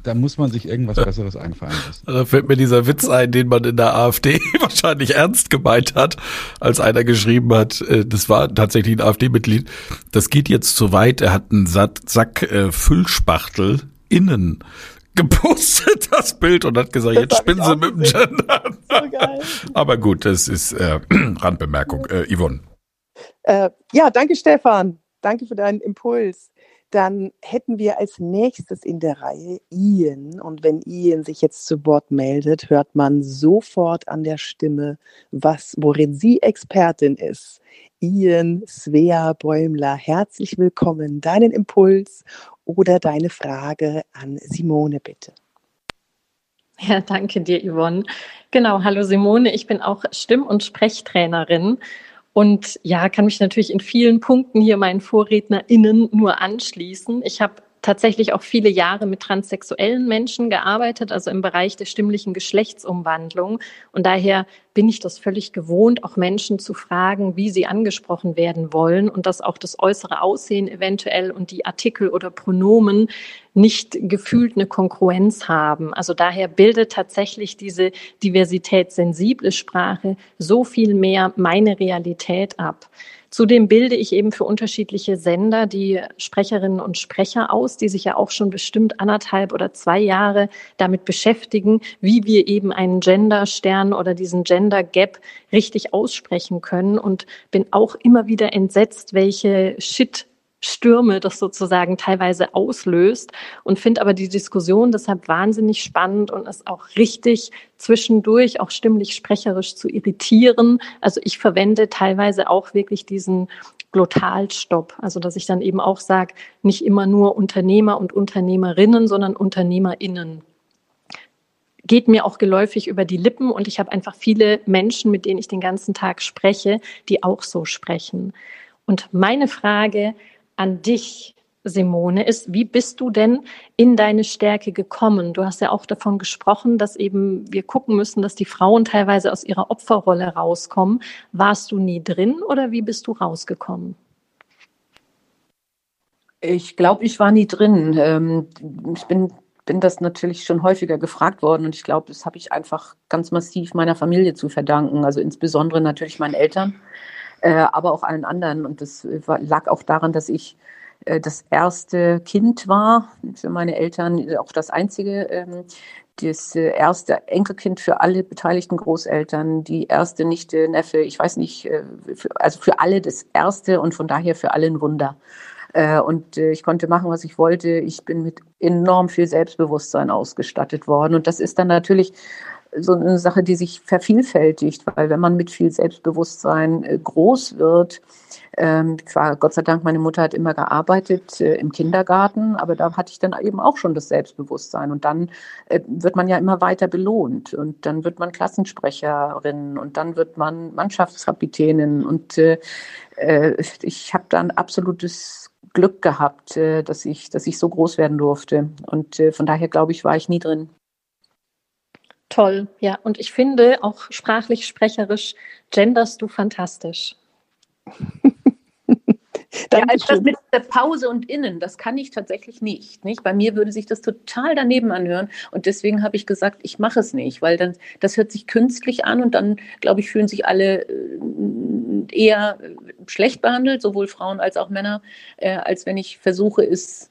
Da muss man sich irgendwas Besseres einfallen lassen. Da fällt mir dieser Witz ein, den man in der AfD wahrscheinlich ernst gemeint hat, als einer geschrieben hat, äh, das war tatsächlich ein AfD-Mitglied, das geht jetzt zu weit, er hat einen Sack äh, Füllspachtel innen gepostet, das Bild, und hat gesagt, das jetzt spinnen sie mit dem Gender. So. Aber gut, das ist äh, Randbemerkung. Äh, Yvonne. Äh, ja, danke Stefan. Danke für deinen Impuls. Dann hätten wir als nächstes in der Reihe Ian. Und wenn Ian sich jetzt zu Wort meldet, hört man sofort an der Stimme, was, worin sie Expertin ist. Ian Svea Bäumler, herzlich willkommen. Deinen Impuls oder deine Frage an Simone, bitte. Ja, danke dir, Yvonne. Genau, hallo Simone, ich bin auch Stimm- und Sprechtrainerin und ja, kann mich natürlich in vielen Punkten hier meinen VorrednerInnen nur anschließen. Ich habe tatsächlich auch viele Jahre mit transsexuellen Menschen gearbeitet, also im Bereich der stimmlichen Geschlechtsumwandlung. Und daher bin ich das völlig gewohnt, auch Menschen zu fragen, wie sie angesprochen werden wollen und dass auch das äußere Aussehen eventuell und die Artikel oder Pronomen nicht gefühlt eine Konkurrenz haben. Also daher bildet tatsächlich diese diversitätssensible Sprache so viel mehr meine Realität ab. Zudem bilde ich eben für unterschiedliche Sender die Sprecherinnen und Sprecher aus, die sich ja auch schon bestimmt anderthalb oder zwei Jahre damit beschäftigen, wie wir eben einen Gender-Stern oder diesen Gender Gap richtig aussprechen können. Und bin auch immer wieder entsetzt, welche Shit Stürme das sozusagen teilweise auslöst und finde aber die Diskussion deshalb wahnsinnig spannend und ist auch richtig zwischendurch auch stimmlich sprecherisch zu irritieren. Also ich verwende teilweise auch wirklich diesen Glotalstopp, also dass ich dann eben auch sage, nicht immer nur Unternehmer und Unternehmerinnen, sondern Unternehmerinnen geht mir auch geläufig über die Lippen und ich habe einfach viele Menschen, mit denen ich den ganzen Tag spreche, die auch so sprechen. Und meine Frage an dich, Simone, ist, wie bist du denn in deine Stärke gekommen? Du hast ja auch davon gesprochen, dass eben wir gucken müssen, dass die Frauen teilweise aus ihrer Opferrolle rauskommen. Warst du nie drin oder wie bist du rausgekommen? Ich glaube, ich war nie drin. Ähm, ich bin, bin das natürlich schon häufiger gefragt worden und ich glaube, das habe ich einfach ganz massiv meiner Familie zu verdanken. Also insbesondere natürlich meinen Eltern aber auch allen anderen. Und das lag auch daran, dass ich äh, das erste Kind war für meine Eltern, auch das einzige. Ähm, das äh, erste Enkelkind für alle beteiligten Großeltern, die erste Nichte, Neffe, ich weiß nicht, äh, also für alle das erste und von daher für alle ein Wunder. Äh, und ich konnte machen, was ich wollte. Ich bin mit enorm viel Selbstbewusstsein ausgestattet worden. Und das ist dann natürlich so eine Sache, die sich vervielfältigt, weil wenn man mit viel Selbstbewusstsein äh, groß wird, ähm, zwar Gott sei Dank, meine Mutter hat immer gearbeitet äh, im Kindergarten, aber da hatte ich dann eben auch schon das Selbstbewusstsein. Und dann äh, wird man ja immer weiter belohnt. Und dann wird man Klassensprecherin und dann wird man Mannschaftskapitänin. Und äh, äh ich habe dann absolutes Glück gehabt, äh, dass ich, dass ich so groß werden durfte. Und von daher glaube ich, war ich nie drin. Toll, ja. Und ich finde, auch sprachlich, sprecherisch, genderst du fantastisch. ja, also das mit der Pause und Innen, das kann ich tatsächlich nicht, nicht. Bei mir würde sich das total daneben anhören und deswegen habe ich gesagt, ich mache es nicht, weil dann das hört sich künstlich an und dann glaube ich fühlen sich alle äh, eher schlecht behandelt, sowohl Frauen als auch Männer, äh, als wenn ich versuche, es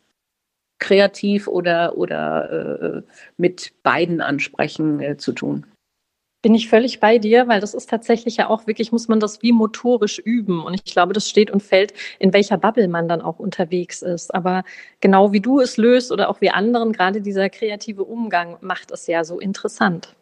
kreativ oder, oder äh, mit beiden Ansprechen äh, zu tun. Bin ich völlig bei dir, weil das ist tatsächlich ja auch wirklich, muss man das wie motorisch üben. Und ich glaube, das steht und fällt, in welcher Bubble man dann auch unterwegs ist. Aber genau wie du es löst oder auch wie anderen, gerade dieser kreative Umgang macht es ja so interessant.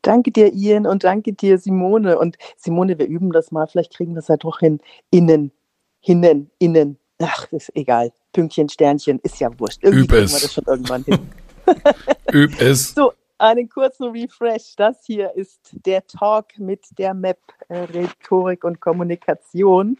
Danke dir, Ian, und danke dir, Simone. Und Simone, wir üben das mal. Vielleicht kriegen wir es ja doch hin. Innen, hinnen, innen. Ach, ist egal. Pünktchen, Sternchen, ist ja wurscht. Irgendwie Üb es. wir das schon irgendwann hin. Üb es. So, einen kurzen Refresh. Das hier ist der Talk mit der MAP, äh, Rhetorik und Kommunikation.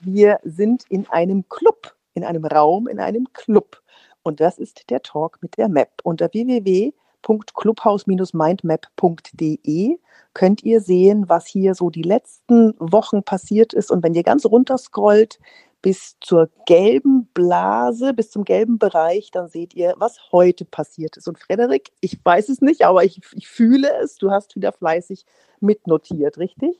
Wir sind in einem Club, in einem Raum, in einem Club. Und das ist der Talk mit der MAP. Unter www.clubhouse-mindmap.de könnt ihr sehen, was hier so die letzten Wochen passiert ist. Und wenn ihr ganz runter scrollt, bis zur gelben Blase, bis zum gelben Bereich, dann seht ihr, was heute passiert ist. Und Frederik, ich weiß es nicht, aber ich, ich fühle es, du hast wieder fleißig mitnotiert, richtig?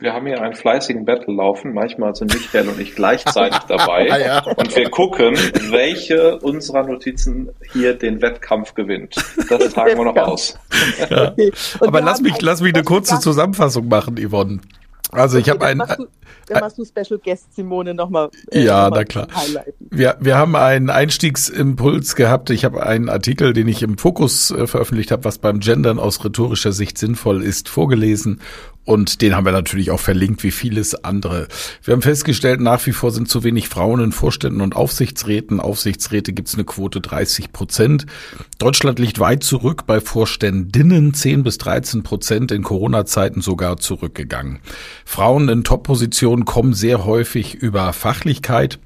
Wir haben hier einen fleißigen Battle laufen. Manchmal sind Michael und ich gleichzeitig dabei. ja. Und wir gucken, welche unserer Notizen hier den Wettkampf gewinnt. Das tragen wir noch aus. Ja. Okay. Aber lass mich, lass mich eine kurze Zusammenfassung machen, Yvonne. Also okay, ich habe einen. Machst du, dann machst du Special Guest Simone nochmal. Äh, ja, noch na klar. Wir, wir haben einen Einstiegsimpuls gehabt. Ich habe einen Artikel, den ich im Fokus äh, veröffentlicht habe, was beim Gendern aus rhetorischer Sicht sinnvoll ist, vorgelesen und den haben wir natürlich auch verlinkt, wie vieles andere. Wir haben festgestellt, nach wie vor sind zu wenig Frauen in Vorständen und Aufsichtsräten. Aufsichtsräte gibt es eine Quote 30 Prozent. Deutschland liegt weit zurück bei Vorständinnen 10 bis 13 Prozent, in Corona-Zeiten sogar zurückgegangen. Frauen in Top-Positionen kommen sehr häufig über Fachlichkeit.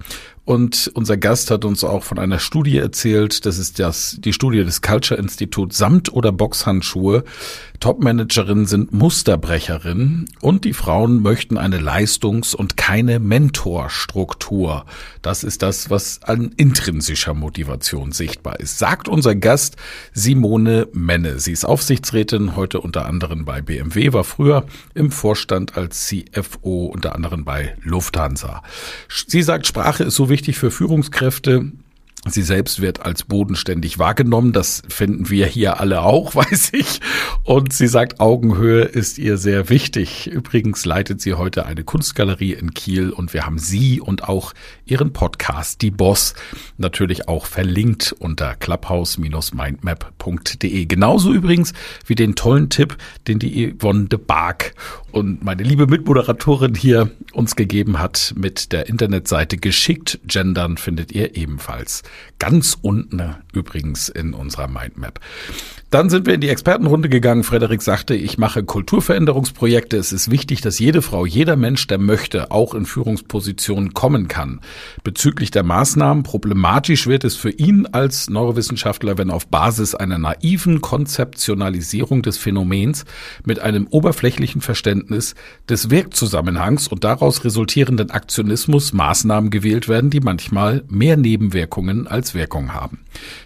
Und unser Gast hat uns auch von einer Studie erzählt. Das ist das, die Studie des Culture Institut Samt oder Boxhandschuhe. Topmanagerinnen sind Musterbrecherinnen und die Frauen möchten eine Leistungs- und keine Mentorstruktur. Das ist das, was an intrinsischer Motivation sichtbar ist, sagt unser Gast Simone Menne. Sie ist Aufsichtsrätin, heute unter anderem bei BMW, war früher im Vorstand als CFO unter anderem bei Lufthansa. Sie sagt, Sprache ist so wichtig für Führungskräfte. Sie selbst wird als bodenständig wahrgenommen. Das finden wir hier alle auch, weiß ich. Und sie sagt, Augenhöhe ist ihr sehr wichtig. Übrigens leitet sie heute eine Kunstgalerie in Kiel und wir haben sie und auch ihren Podcast, die Boss, natürlich auch verlinkt unter clubhouse-mindmap.de. Genauso übrigens wie den tollen Tipp, den die Yvonne de Barg und meine liebe Mitmoderatorin hier uns gegeben hat mit der Internetseite geschickt gendern findet ihr ebenfalls. Ganz unten übrigens in unserer Mindmap. Dann sind wir in die Expertenrunde gegangen. Frederik sagte, ich mache Kulturveränderungsprojekte. Es ist wichtig, dass jede Frau, jeder Mensch, der möchte, auch in Führungspositionen kommen kann. Bezüglich der Maßnahmen, problematisch wird es für ihn als Neurowissenschaftler, wenn auf Basis einer naiven Konzeptionalisierung des Phänomens mit einem oberflächlichen Verständnis des Wirkzusammenhangs und daraus resultierenden Aktionismus Maßnahmen gewählt werden, die manchmal mehr Nebenwirkungen als Wirkung haben.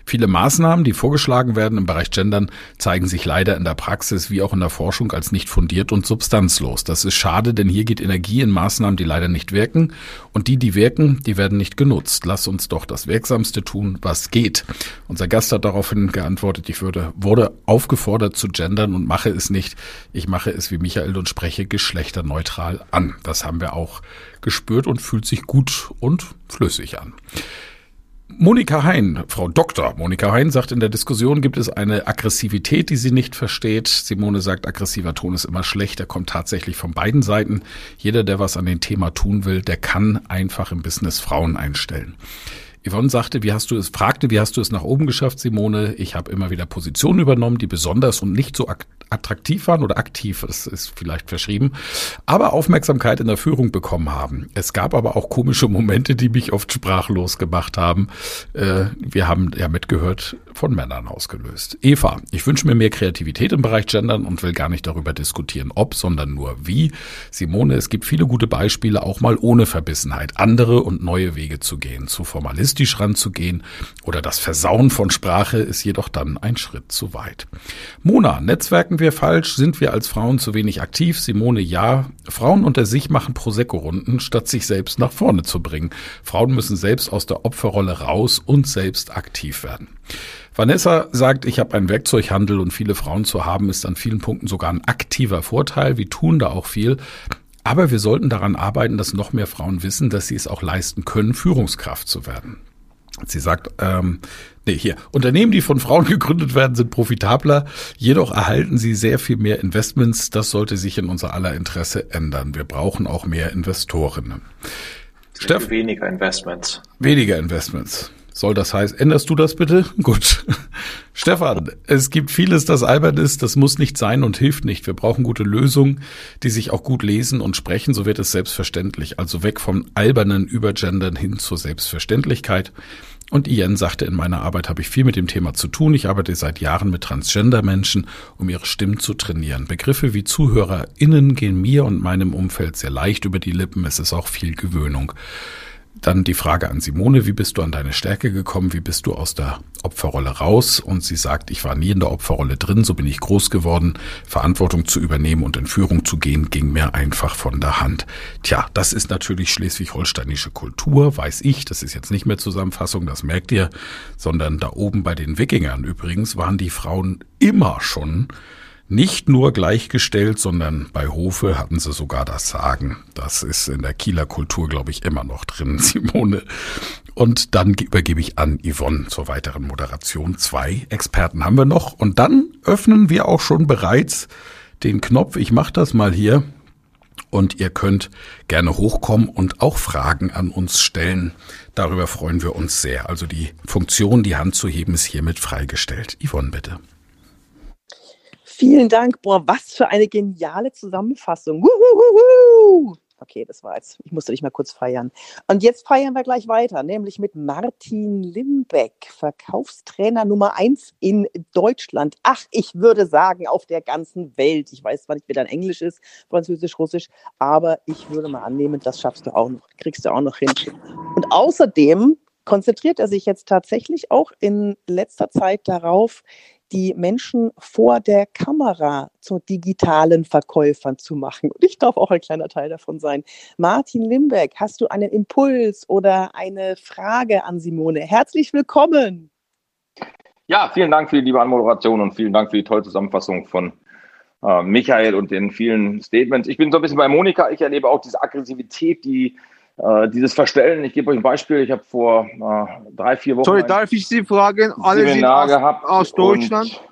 Viele Maßnahmen, die vorgeschlagen werden im Bereich Gender, Ländern zeigen sich leider in der Praxis wie auch in der Forschung als nicht fundiert und substanzlos. Das ist schade, denn hier geht Energie in Maßnahmen, die leider nicht wirken. Und die, die wirken, die werden nicht genutzt. Lass uns doch das Wirksamste tun, was geht. Unser Gast hat daraufhin geantwortet, ich würde, wurde aufgefordert zu gendern und mache es nicht. Ich mache es wie Michael und spreche geschlechterneutral an. Das haben wir auch gespürt und fühlt sich gut und flüssig an. Monika Hein, Frau Dr. Monika Hein sagt, in der Diskussion gibt es eine Aggressivität, die sie nicht versteht. Simone sagt, aggressiver Ton ist immer schlecht. Er kommt tatsächlich von beiden Seiten. Jeder, der was an dem Thema tun will, der kann einfach im Business Frauen einstellen. Yvonne sagte, wie hast du es, fragte, wie hast du es nach oben geschafft, Simone? Ich habe immer wieder Positionen übernommen, die besonders und nicht so attraktiv waren oder aktiv, das ist vielleicht verschrieben, aber Aufmerksamkeit in der Führung bekommen haben. Es gab aber auch komische Momente, die mich oft sprachlos gemacht haben. Äh, wir haben ja mitgehört, von Männern ausgelöst. Eva, ich wünsche mir mehr Kreativität im Bereich Gendern und will gar nicht darüber diskutieren, ob, sondern nur wie. Simone, es gibt viele gute Beispiele, auch mal ohne Verbissenheit, andere und neue Wege zu gehen, zu formalistisch ranzugehen oder das Versauen von Sprache ist jedoch dann ein Schritt zu weit. Mona, Netzwerken wir falsch? Sind wir als Frauen zu wenig aktiv? Simone, ja. Frauen unter sich machen Prosecco-Runden, statt sich selbst nach vorne zu bringen. Frauen müssen selbst aus der Opferrolle raus und selbst aktiv werden. Vanessa sagt, ich habe einen Werkzeughandel und viele Frauen zu haben ist an vielen Punkten sogar ein aktiver Vorteil. Wir tun da auch viel. Aber wir sollten daran arbeiten, dass noch mehr Frauen wissen, dass sie es auch leisten können, Führungskraft zu werden. Sie sagt, ähm, nee, hier, Unternehmen, die von Frauen gegründet werden, sind profitabler, jedoch erhalten sie sehr viel mehr Investments. Das sollte sich in unser aller Interesse ändern. Wir brauchen auch mehr Investorinnen. Steff, weniger Investments. Weniger Investments. Soll das heißen, änderst du das bitte? Gut. Stefan, es gibt vieles, das albern ist, das muss nicht sein und hilft nicht. Wir brauchen gute Lösungen, die sich auch gut lesen und sprechen, so wird es selbstverständlich. Also weg vom albernen Übergendern hin zur Selbstverständlichkeit. Und Ian sagte, in meiner Arbeit habe ich viel mit dem Thema zu tun. Ich arbeite seit Jahren mit Transgender-Menschen, um ihre Stimmen zu trainieren. Begriffe wie ZuhörerInnen gehen mir und meinem Umfeld sehr leicht über die Lippen. Es ist auch viel Gewöhnung. Dann die Frage an Simone, wie bist du an deine Stärke gekommen? Wie bist du aus der Opferrolle raus? Und sie sagt, ich war nie in der Opferrolle drin, so bin ich groß geworden. Verantwortung zu übernehmen und in Führung zu gehen, ging mir einfach von der Hand. Tja, das ist natürlich schleswig-holsteinische Kultur, weiß ich. Das ist jetzt nicht mehr Zusammenfassung, das merkt ihr, sondern da oben bei den Wikingern übrigens waren die Frauen immer schon nicht nur gleichgestellt, sondern bei Hofe hatten sie sogar das Sagen. Das ist in der Kieler Kultur, glaube ich, immer noch drin, Simone. Und dann übergebe ich an Yvonne zur weiteren Moderation. Zwei Experten haben wir noch. Und dann öffnen wir auch schon bereits den Knopf. Ich mache das mal hier. Und ihr könnt gerne hochkommen und auch Fragen an uns stellen. Darüber freuen wir uns sehr. Also die Funktion, die Hand zu heben, ist hiermit freigestellt. Yvonne, bitte. Vielen Dank. Boah, was für eine geniale Zusammenfassung. Wuhuhuhu. Okay, das war jetzt, ich musste dich mal kurz feiern. Und jetzt feiern wir gleich weiter, nämlich mit Martin Limbeck, Verkaufstrainer Nummer eins in Deutschland. Ach, ich würde sagen, auf der ganzen Welt. Ich weiß zwar nicht, wie dein Englisch ist, Französisch, Russisch, aber ich würde mal annehmen, das schaffst du auch noch, kriegst du auch noch hin. Und außerdem konzentriert er sich jetzt tatsächlich auch in letzter Zeit darauf, die Menschen vor der Kamera zu digitalen Verkäufern zu machen. Und ich darf auch ein kleiner Teil davon sein. Martin Limbeck, hast du einen Impuls oder eine Frage an Simone? Herzlich willkommen. Ja, vielen Dank für die liebe Anmoderation und vielen Dank für die tolle Zusammenfassung von äh, Michael und den vielen Statements. Ich bin so ein bisschen bei Monika. Ich erlebe auch diese Aggressivität, die äh, dieses Verstellen, ich gebe euch ein Beispiel, ich habe vor äh, drei, vier Wochen. Sorry, darf ich Sie fragen? Alle Seminar sind aus, aus Deutschland?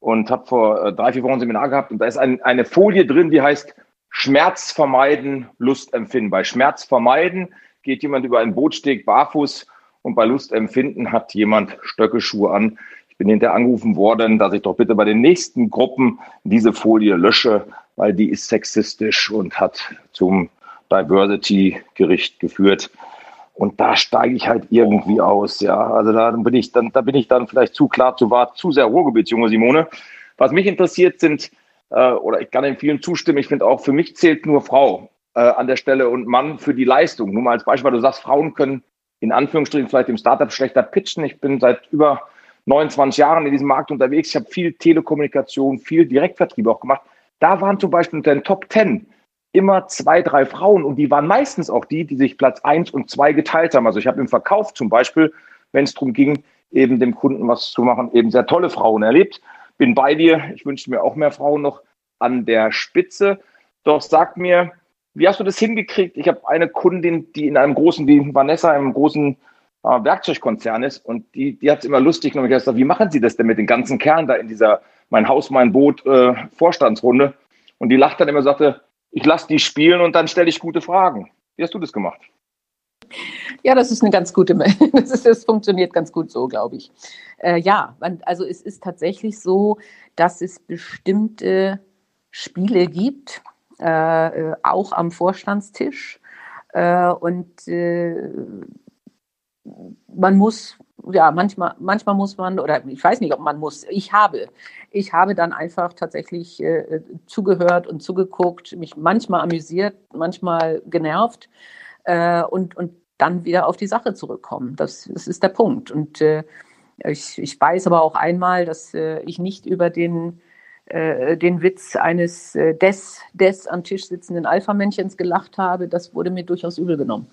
Und, und habe vor äh, drei, vier Wochen ein Seminar gehabt und da ist ein, eine Folie drin, die heißt Schmerz vermeiden, Lust empfinden. Bei Schmerz vermeiden geht jemand über einen Bootsteg barfuß und bei Lust empfinden hat jemand Stöckelschuhe an. Ich bin hinterher angerufen worden, dass ich doch bitte bei den nächsten Gruppen diese Folie lösche, weil die ist sexistisch und hat zum Diversity-Gericht geführt. Und da steige ich halt irgendwie aus, ja. Also da bin ich dann, da bin ich dann vielleicht zu klar zu wart, zu sehr Ruhrgebietsjunge Simone. Was mich interessiert sind, äh, oder ich kann in vielen zustimmen, ich finde auch, für mich zählt nur Frau äh, an der Stelle und Mann für die Leistung. Nur mal als Beispiel, du sagst, Frauen können in Anführungsstrichen vielleicht im Startup schlechter pitchen. Ich bin seit über 29 Jahren in diesem Markt unterwegs. Ich habe viel Telekommunikation, viel Direktvertrieb auch gemacht. Da waren zum Beispiel unter den Top 10 immer zwei, drei Frauen und die waren meistens auch die, die sich Platz eins und zwei geteilt haben. Also ich habe im Verkauf zum Beispiel, wenn es darum ging, eben dem Kunden was zu machen, eben sehr tolle Frauen erlebt. Bin bei dir. Ich wünsche mir auch mehr Frauen noch an der Spitze. Doch sag mir, wie hast du das hingekriegt? Ich habe eine Kundin, die in einem großen, die Vanessa, einem großen äh, Werkzeugkonzern ist und die, die hat es immer lustig genommen. Ich habe gesagt, wie machen Sie das denn mit den ganzen Kerlen da in dieser Mein Haus, mein Boot äh, Vorstandsrunde? Und die lacht dann immer und sagte, ich lasse die spielen und dann stelle ich gute Fragen. Wie hast du das gemacht? Ja, das ist eine ganz gute, das, ist, das funktioniert ganz gut so, glaube ich. Äh, ja, also es ist tatsächlich so, dass es bestimmte Spiele gibt, äh, auch am Vorstandstisch. Äh, und äh, man muss ja, manchmal, manchmal muss man, oder ich weiß nicht, ob man muss, ich habe. Ich habe dann einfach tatsächlich äh, zugehört und zugeguckt, mich manchmal amüsiert, manchmal genervt äh, und, und dann wieder auf die Sache zurückkommen. Das, das ist der Punkt. Und äh, ich, ich weiß aber auch einmal, dass äh, ich nicht über den, äh, den Witz eines äh, des, des am Tisch sitzenden Alpha-Männchens gelacht habe. Das wurde mir durchaus übel genommen.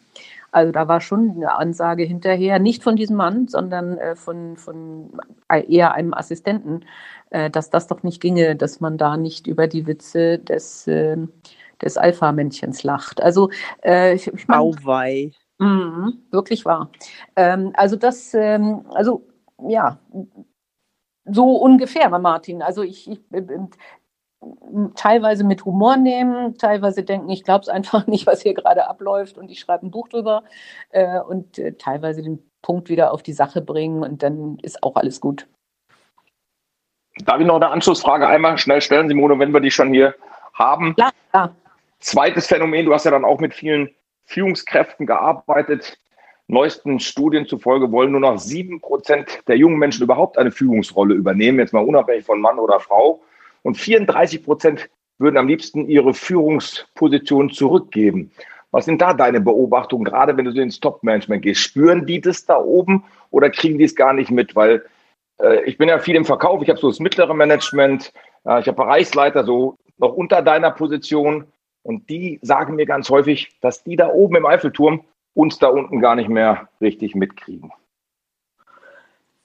Also da war schon eine Ansage hinterher, nicht von diesem Mann, sondern äh, von, von eher einem Assistenten, äh, dass das doch nicht ginge, dass man da nicht über die Witze des, äh, des Alpha-Männchens lacht. Also äh, ich, ich mein, Auweih. Mh, wirklich wahr. Ähm, also das, ähm, also ja, so ungefähr Martin. Also ich, ich teilweise mit Humor nehmen, teilweise denken, ich glaube es einfach nicht, was hier gerade abläuft und ich schreibe ein Buch drüber äh, und äh, teilweise den Punkt wieder auf die Sache bringen und dann ist auch alles gut. Darf ich noch eine Anschlussfrage einmal schnell stellen, Simone, wenn wir die schon hier haben? Klar, klar. Zweites Phänomen, du hast ja dann auch mit vielen Führungskräften gearbeitet. neuesten Studien zufolge wollen nur noch sieben Prozent der jungen Menschen überhaupt eine Führungsrolle übernehmen, jetzt mal unabhängig von Mann oder Frau. Und 34 Prozent würden am liebsten ihre Führungsposition zurückgeben. Was sind da deine Beobachtungen, gerade wenn du so ins Top-Management gehst? Spüren die das da oben oder kriegen die es gar nicht mit? Weil äh, ich bin ja viel im Verkauf, ich habe so das mittlere Management, äh, ich habe Bereichsleiter so noch unter deiner Position und die sagen mir ganz häufig, dass die da oben im Eiffelturm uns da unten gar nicht mehr richtig mitkriegen.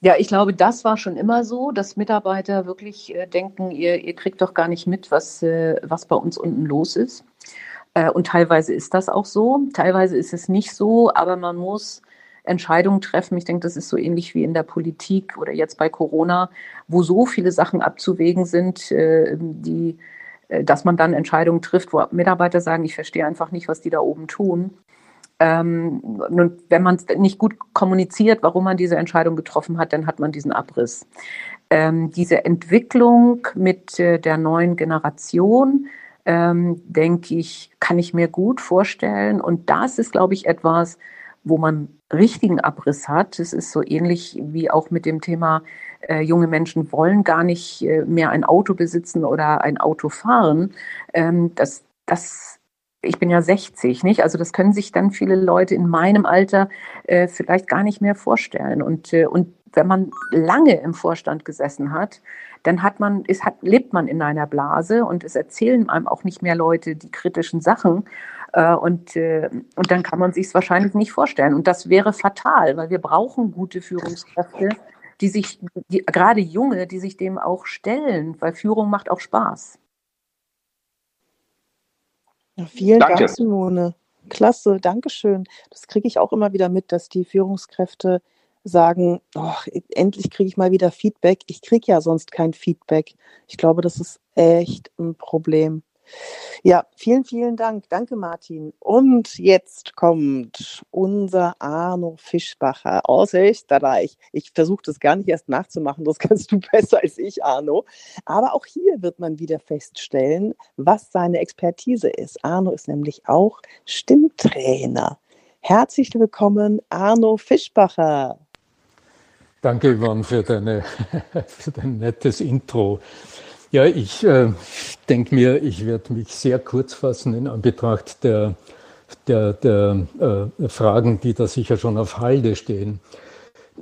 Ja, ich glaube, das war schon immer so, dass Mitarbeiter wirklich äh, denken, ihr, ihr kriegt doch gar nicht mit, was, äh, was bei uns unten los ist. Äh, und teilweise ist das auch so, teilweise ist es nicht so, aber man muss Entscheidungen treffen. Ich denke, das ist so ähnlich wie in der Politik oder jetzt bei Corona, wo so viele Sachen abzuwägen sind, äh, die, äh, dass man dann Entscheidungen trifft, wo Mitarbeiter sagen, ich verstehe einfach nicht, was die da oben tun. Ähm, wenn man nicht gut kommuniziert, warum man diese Entscheidung getroffen hat, dann hat man diesen Abriss. Ähm, diese Entwicklung mit äh, der neuen Generation, ähm, denke ich, kann ich mir gut vorstellen. Und das ist, glaube ich, etwas, wo man richtigen Abriss hat. Es ist so ähnlich wie auch mit dem Thema, äh, junge Menschen wollen gar nicht äh, mehr ein Auto besitzen oder ein Auto fahren. Ähm, das, das ich bin ja 60, nicht? Also das können sich dann viele Leute in meinem Alter äh, vielleicht gar nicht mehr vorstellen. Und, äh, und wenn man lange im Vorstand gesessen hat, dann hat man, ist, hat, lebt man in einer Blase und es erzählen einem auch nicht mehr Leute die kritischen Sachen. Äh, und, äh, und dann kann man sich es wahrscheinlich nicht vorstellen. Und das wäre fatal, weil wir brauchen gute Führungskräfte, die sich, die, gerade junge, die sich dem auch stellen, weil Führung macht auch Spaß. Ja, vielen Danke. Dank, Simone. Klasse, Dankeschön. Das kriege ich auch immer wieder mit, dass die Führungskräfte sagen, oh, endlich kriege ich mal wieder Feedback. Ich kriege ja sonst kein Feedback. Ich glaube, das ist echt ein Problem. Ja, vielen, vielen Dank. Danke, Martin. Und jetzt kommt unser Arno Fischbacher aus Österreich. Ich versuche das gar nicht erst nachzumachen, das kannst du besser als ich, Arno. Aber auch hier wird man wieder feststellen, was seine Expertise ist. Arno ist nämlich auch Stimmtrainer. Herzlich willkommen, Arno Fischbacher. Danke, Yvonne, für, deine, für dein nettes Intro. Ja, ich äh, denke mir, ich werde mich sehr kurz fassen in Anbetracht der, der, der äh, Fragen, die da sicher schon auf Halde stehen.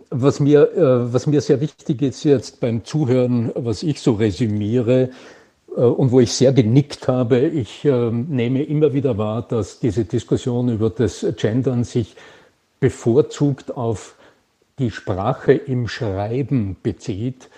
Was mir, äh, was mir sehr wichtig ist jetzt beim Zuhören, was ich so resümiere äh, und wo ich sehr genickt habe, ich ähm, nehme immer wieder wahr, dass diese Diskussion über das Gendern sich bevorzugt auf die Sprache im Schreiben bezieht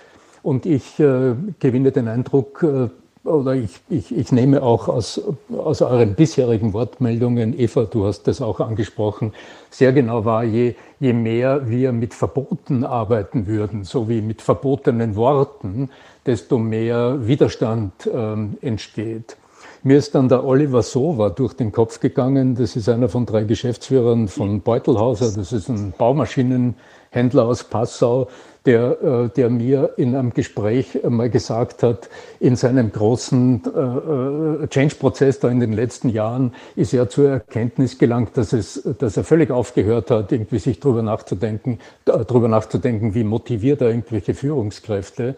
und ich äh, gewinne den Eindruck, äh, oder ich, ich, ich nehme auch aus, aus euren bisherigen Wortmeldungen, Eva, du hast das auch angesprochen, sehr genau wahr, je, je mehr wir mit Verboten arbeiten würden, so wie mit verbotenen Worten, desto mehr Widerstand ähm, entsteht. Mir ist dann der Oliver Sova durch den Kopf gegangen. Das ist einer von drei Geschäftsführern von Beutelhauser. Das ist ein Baumaschinenhändler aus Passau, der, äh, der mir in einem Gespräch mal gesagt hat, in seinem großen äh, äh, Change-Prozess da in den letzten Jahren ist er zur Erkenntnis gelangt, dass, es, dass er völlig aufgehört hat, irgendwie sich darüber nachzudenken, darüber nachzudenken, wie motiviert er irgendwelche Führungskräfte,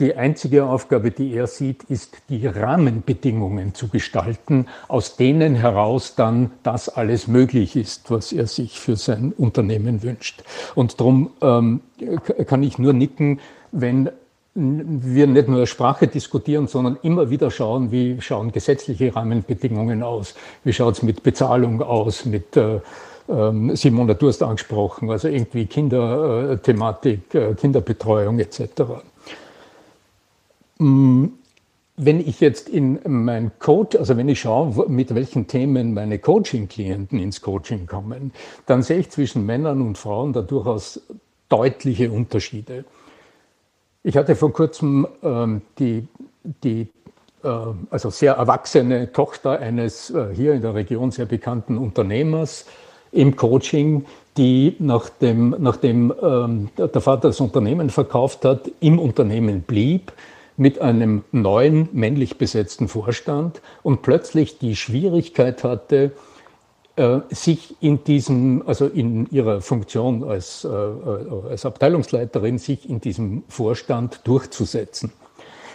die einzige Aufgabe, die er sieht, ist, die Rahmenbedingungen zu gestalten, aus denen heraus dann das alles möglich ist, was er sich für sein Unternehmen wünscht. Und darum ähm, kann ich nur nicken, wenn wir nicht nur Sprache diskutieren, sondern immer wieder schauen, wie schauen gesetzliche Rahmenbedingungen aus, wie schaut es mit Bezahlung aus, mit äh, ähm, Simona, du hast angesprochen, also irgendwie Kinderthematik, äh, Kinderbetreuung etc. Mm, wenn ich jetzt in mein Coach, also wenn ich schaue, mit welchen Themen meine Coaching-Klienten ins Coaching kommen, dann sehe ich zwischen Männern und Frauen da durchaus deutliche Unterschiede. Ich hatte vor kurzem ähm, die, die äh, also sehr erwachsene Tochter eines äh, hier in der Region sehr bekannten Unternehmers im Coaching, die nachdem, nachdem ähm, der Vater das Unternehmen verkauft hat, im Unternehmen blieb, mit einem neuen männlich besetzten Vorstand und plötzlich die Schwierigkeit hatte, äh, sich in diesem, also in ihrer Funktion als, äh, äh, als Abteilungsleiterin, sich in diesem Vorstand durchzusetzen.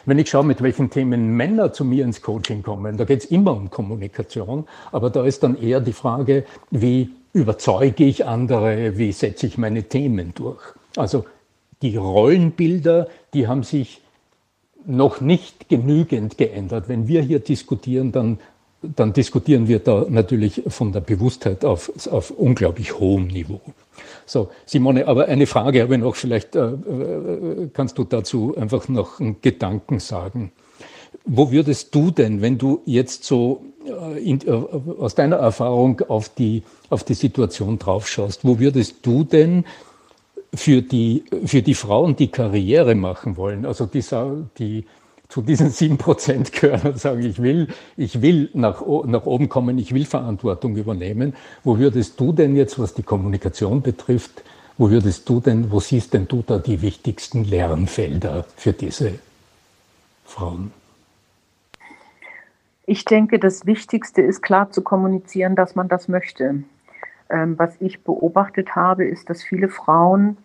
Wenn ich schaue, mit welchen Themen Männer zu mir ins Coaching kommen, da geht es immer um Kommunikation, aber da ist dann eher die Frage, wie überzeuge ich andere, wie setze ich meine Themen durch. Also die Rollenbilder, die haben sich noch nicht genügend geändert. Wenn wir hier diskutieren, dann dann diskutieren wir da natürlich von der Bewusstheit auf, auf unglaublich hohem Niveau. So, Simone, aber eine Frage habe ich noch, vielleicht äh, äh, kannst du dazu einfach noch einen Gedanken sagen. Wo würdest du denn, wenn du jetzt so äh, in, äh, aus deiner Erfahrung auf die, auf die Situation draufschaust, wo würdest du denn für die, für die Frauen, die Karriere machen wollen, also die, die zu diesen sieben Prozent gehören und sagen, ich will, ich will nach, nach oben kommen, ich will Verantwortung übernehmen. Wo würdest du denn jetzt, was die Kommunikation betrifft, wo würdest du denn, wo siehst denn du da die wichtigsten Lernfelder für diese Frauen? Ich denke, das Wichtigste ist klar zu kommunizieren, dass man das möchte. Ähm, was ich beobachtet habe, ist, dass viele Frauen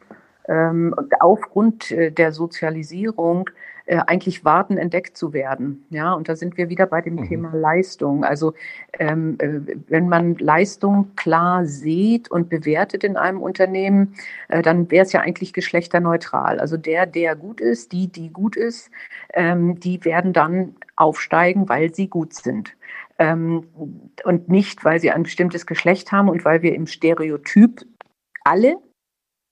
ähm, aufgrund äh, der Sozialisierung äh, eigentlich warten, entdeckt zu werden. Ja, und da sind wir wieder bei dem mhm. Thema Leistung. Also ähm, äh, wenn man Leistung klar sieht und bewertet in einem Unternehmen, äh, dann wäre es ja eigentlich geschlechterneutral. Also der, der gut ist, die, die gut ist, ähm, die werden dann aufsteigen, weil sie gut sind. Ähm, und nicht, weil sie ein bestimmtes Geschlecht haben und weil wir im Stereotyp alle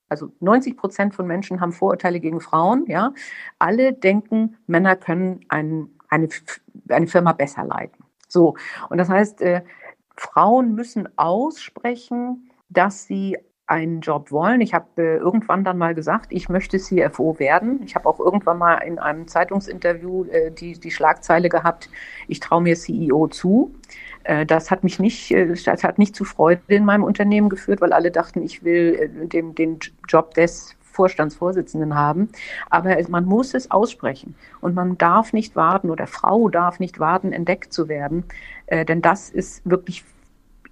also 90 Prozent von Menschen haben Vorurteile gegen Frauen, ja. Alle denken, Männer können ein, eine, eine Firma besser leiten. So. Und das heißt, äh, Frauen müssen aussprechen, dass sie einen Job wollen. Ich habe äh, irgendwann dann mal gesagt, ich möchte CFO werden. Ich habe auch irgendwann mal in einem Zeitungsinterview äh, die, die Schlagzeile gehabt, ich traue mir CEO zu. Äh, das hat mich nicht, äh, das hat nicht zu Freude in meinem Unternehmen geführt, weil alle dachten, ich will äh, den, den Job des Vorstandsvorsitzenden haben. Aber man muss es aussprechen. Und man darf nicht warten oder Frau darf nicht warten, entdeckt zu werden. Denn das ist wirklich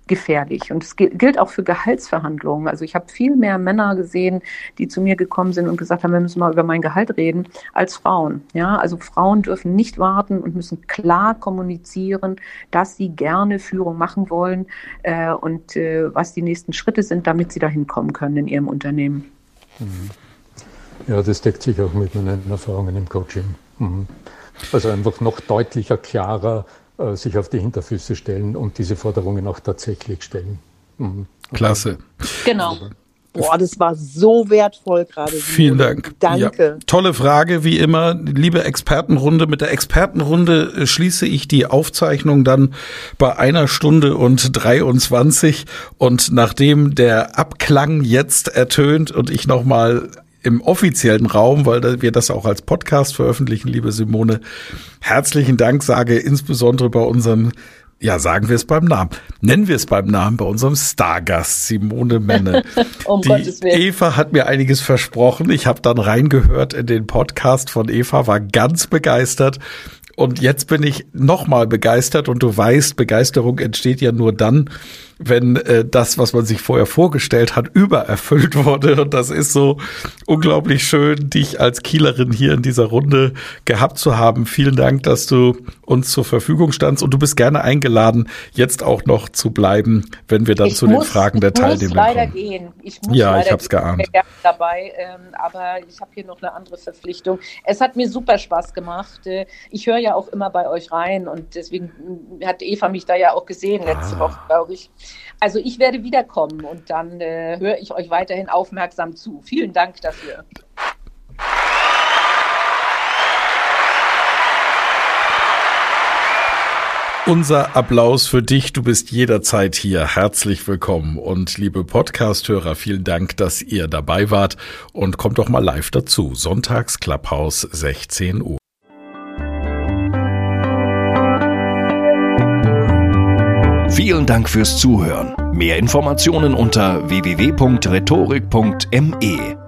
gefährlich. Und es gilt auch für Gehaltsverhandlungen. Also ich habe viel mehr Männer gesehen, die zu mir gekommen sind und gesagt haben, wir müssen mal über mein Gehalt reden, als Frauen. Ja, also Frauen dürfen nicht warten und müssen klar kommunizieren, dass sie gerne Führung machen wollen äh, und äh, was die nächsten Schritte sind, damit sie dahin kommen können in ihrem Unternehmen. Mhm. Ja, das deckt sich auch mit meinen Erfahrungen im Coaching. Mhm. Also einfach noch deutlicher, klarer sich auf die Hinterfüße stellen und diese Forderungen auch tatsächlich stellen. Mhm. Klasse. Genau. Boah, das war so wertvoll gerade. Vielen Dank. Danke. Ja, tolle Frage, wie immer. Liebe Expertenrunde, mit der Expertenrunde äh, schließe ich die Aufzeichnung dann bei einer Stunde und 23. Und nachdem der Abklang jetzt ertönt und ich nochmal im offiziellen Raum, weil wir das auch als Podcast veröffentlichen, liebe Simone. Herzlichen Dank sage insbesondere bei unserem ja, sagen wir es beim Namen. Nennen wir es beim Namen bei unserem Stargast Simone Menne. um Die Eva hat mir einiges versprochen. Ich habe dann reingehört in den Podcast von Eva, war ganz begeistert. Und jetzt bin ich nochmal begeistert und du weißt, Begeisterung entsteht ja nur dann, wenn äh, das, was man sich vorher vorgestellt hat, übererfüllt wurde. Und das ist so unglaublich schön, dich als Kielerin hier in dieser Runde gehabt zu haben. Vielen Dank, dass du uns zur Verfügung standst und du bist gerne eingeladen, jetzt auch noch zu bleiben, wenn wir dann ich zu muss, den Fragen der Teilnehmer kommen. Ich muss leider gehen. Ich muss ja, ich habe es geahnt. Ich dabei, ähm, aber ich habe hier noch eine andere Verpflichtung. Es hat mir super Spaß gemacht. Äh, ich höre ja auch immer bei euch rein und deswegen hat Eva mich da ja auch gesehen letzte ah. Woche, glaube ich. Also ich werde wiederkommen und dann äh, höre ich euch weiterhin aufmerksam zu. Vielen Dank dafür. Unser Applaus für dich. Du bist jederzeit hier. Herzlich willkommen. Und liebe Podcast-Hörer, vielen Dank, dass ihr dabei wart. Und kommt doch mal live dazu. Sonntags Clubhouse 16 Uhr. Vielen Dank fürs Zuhören. Mehr Informationen unter www.rhetorik.me.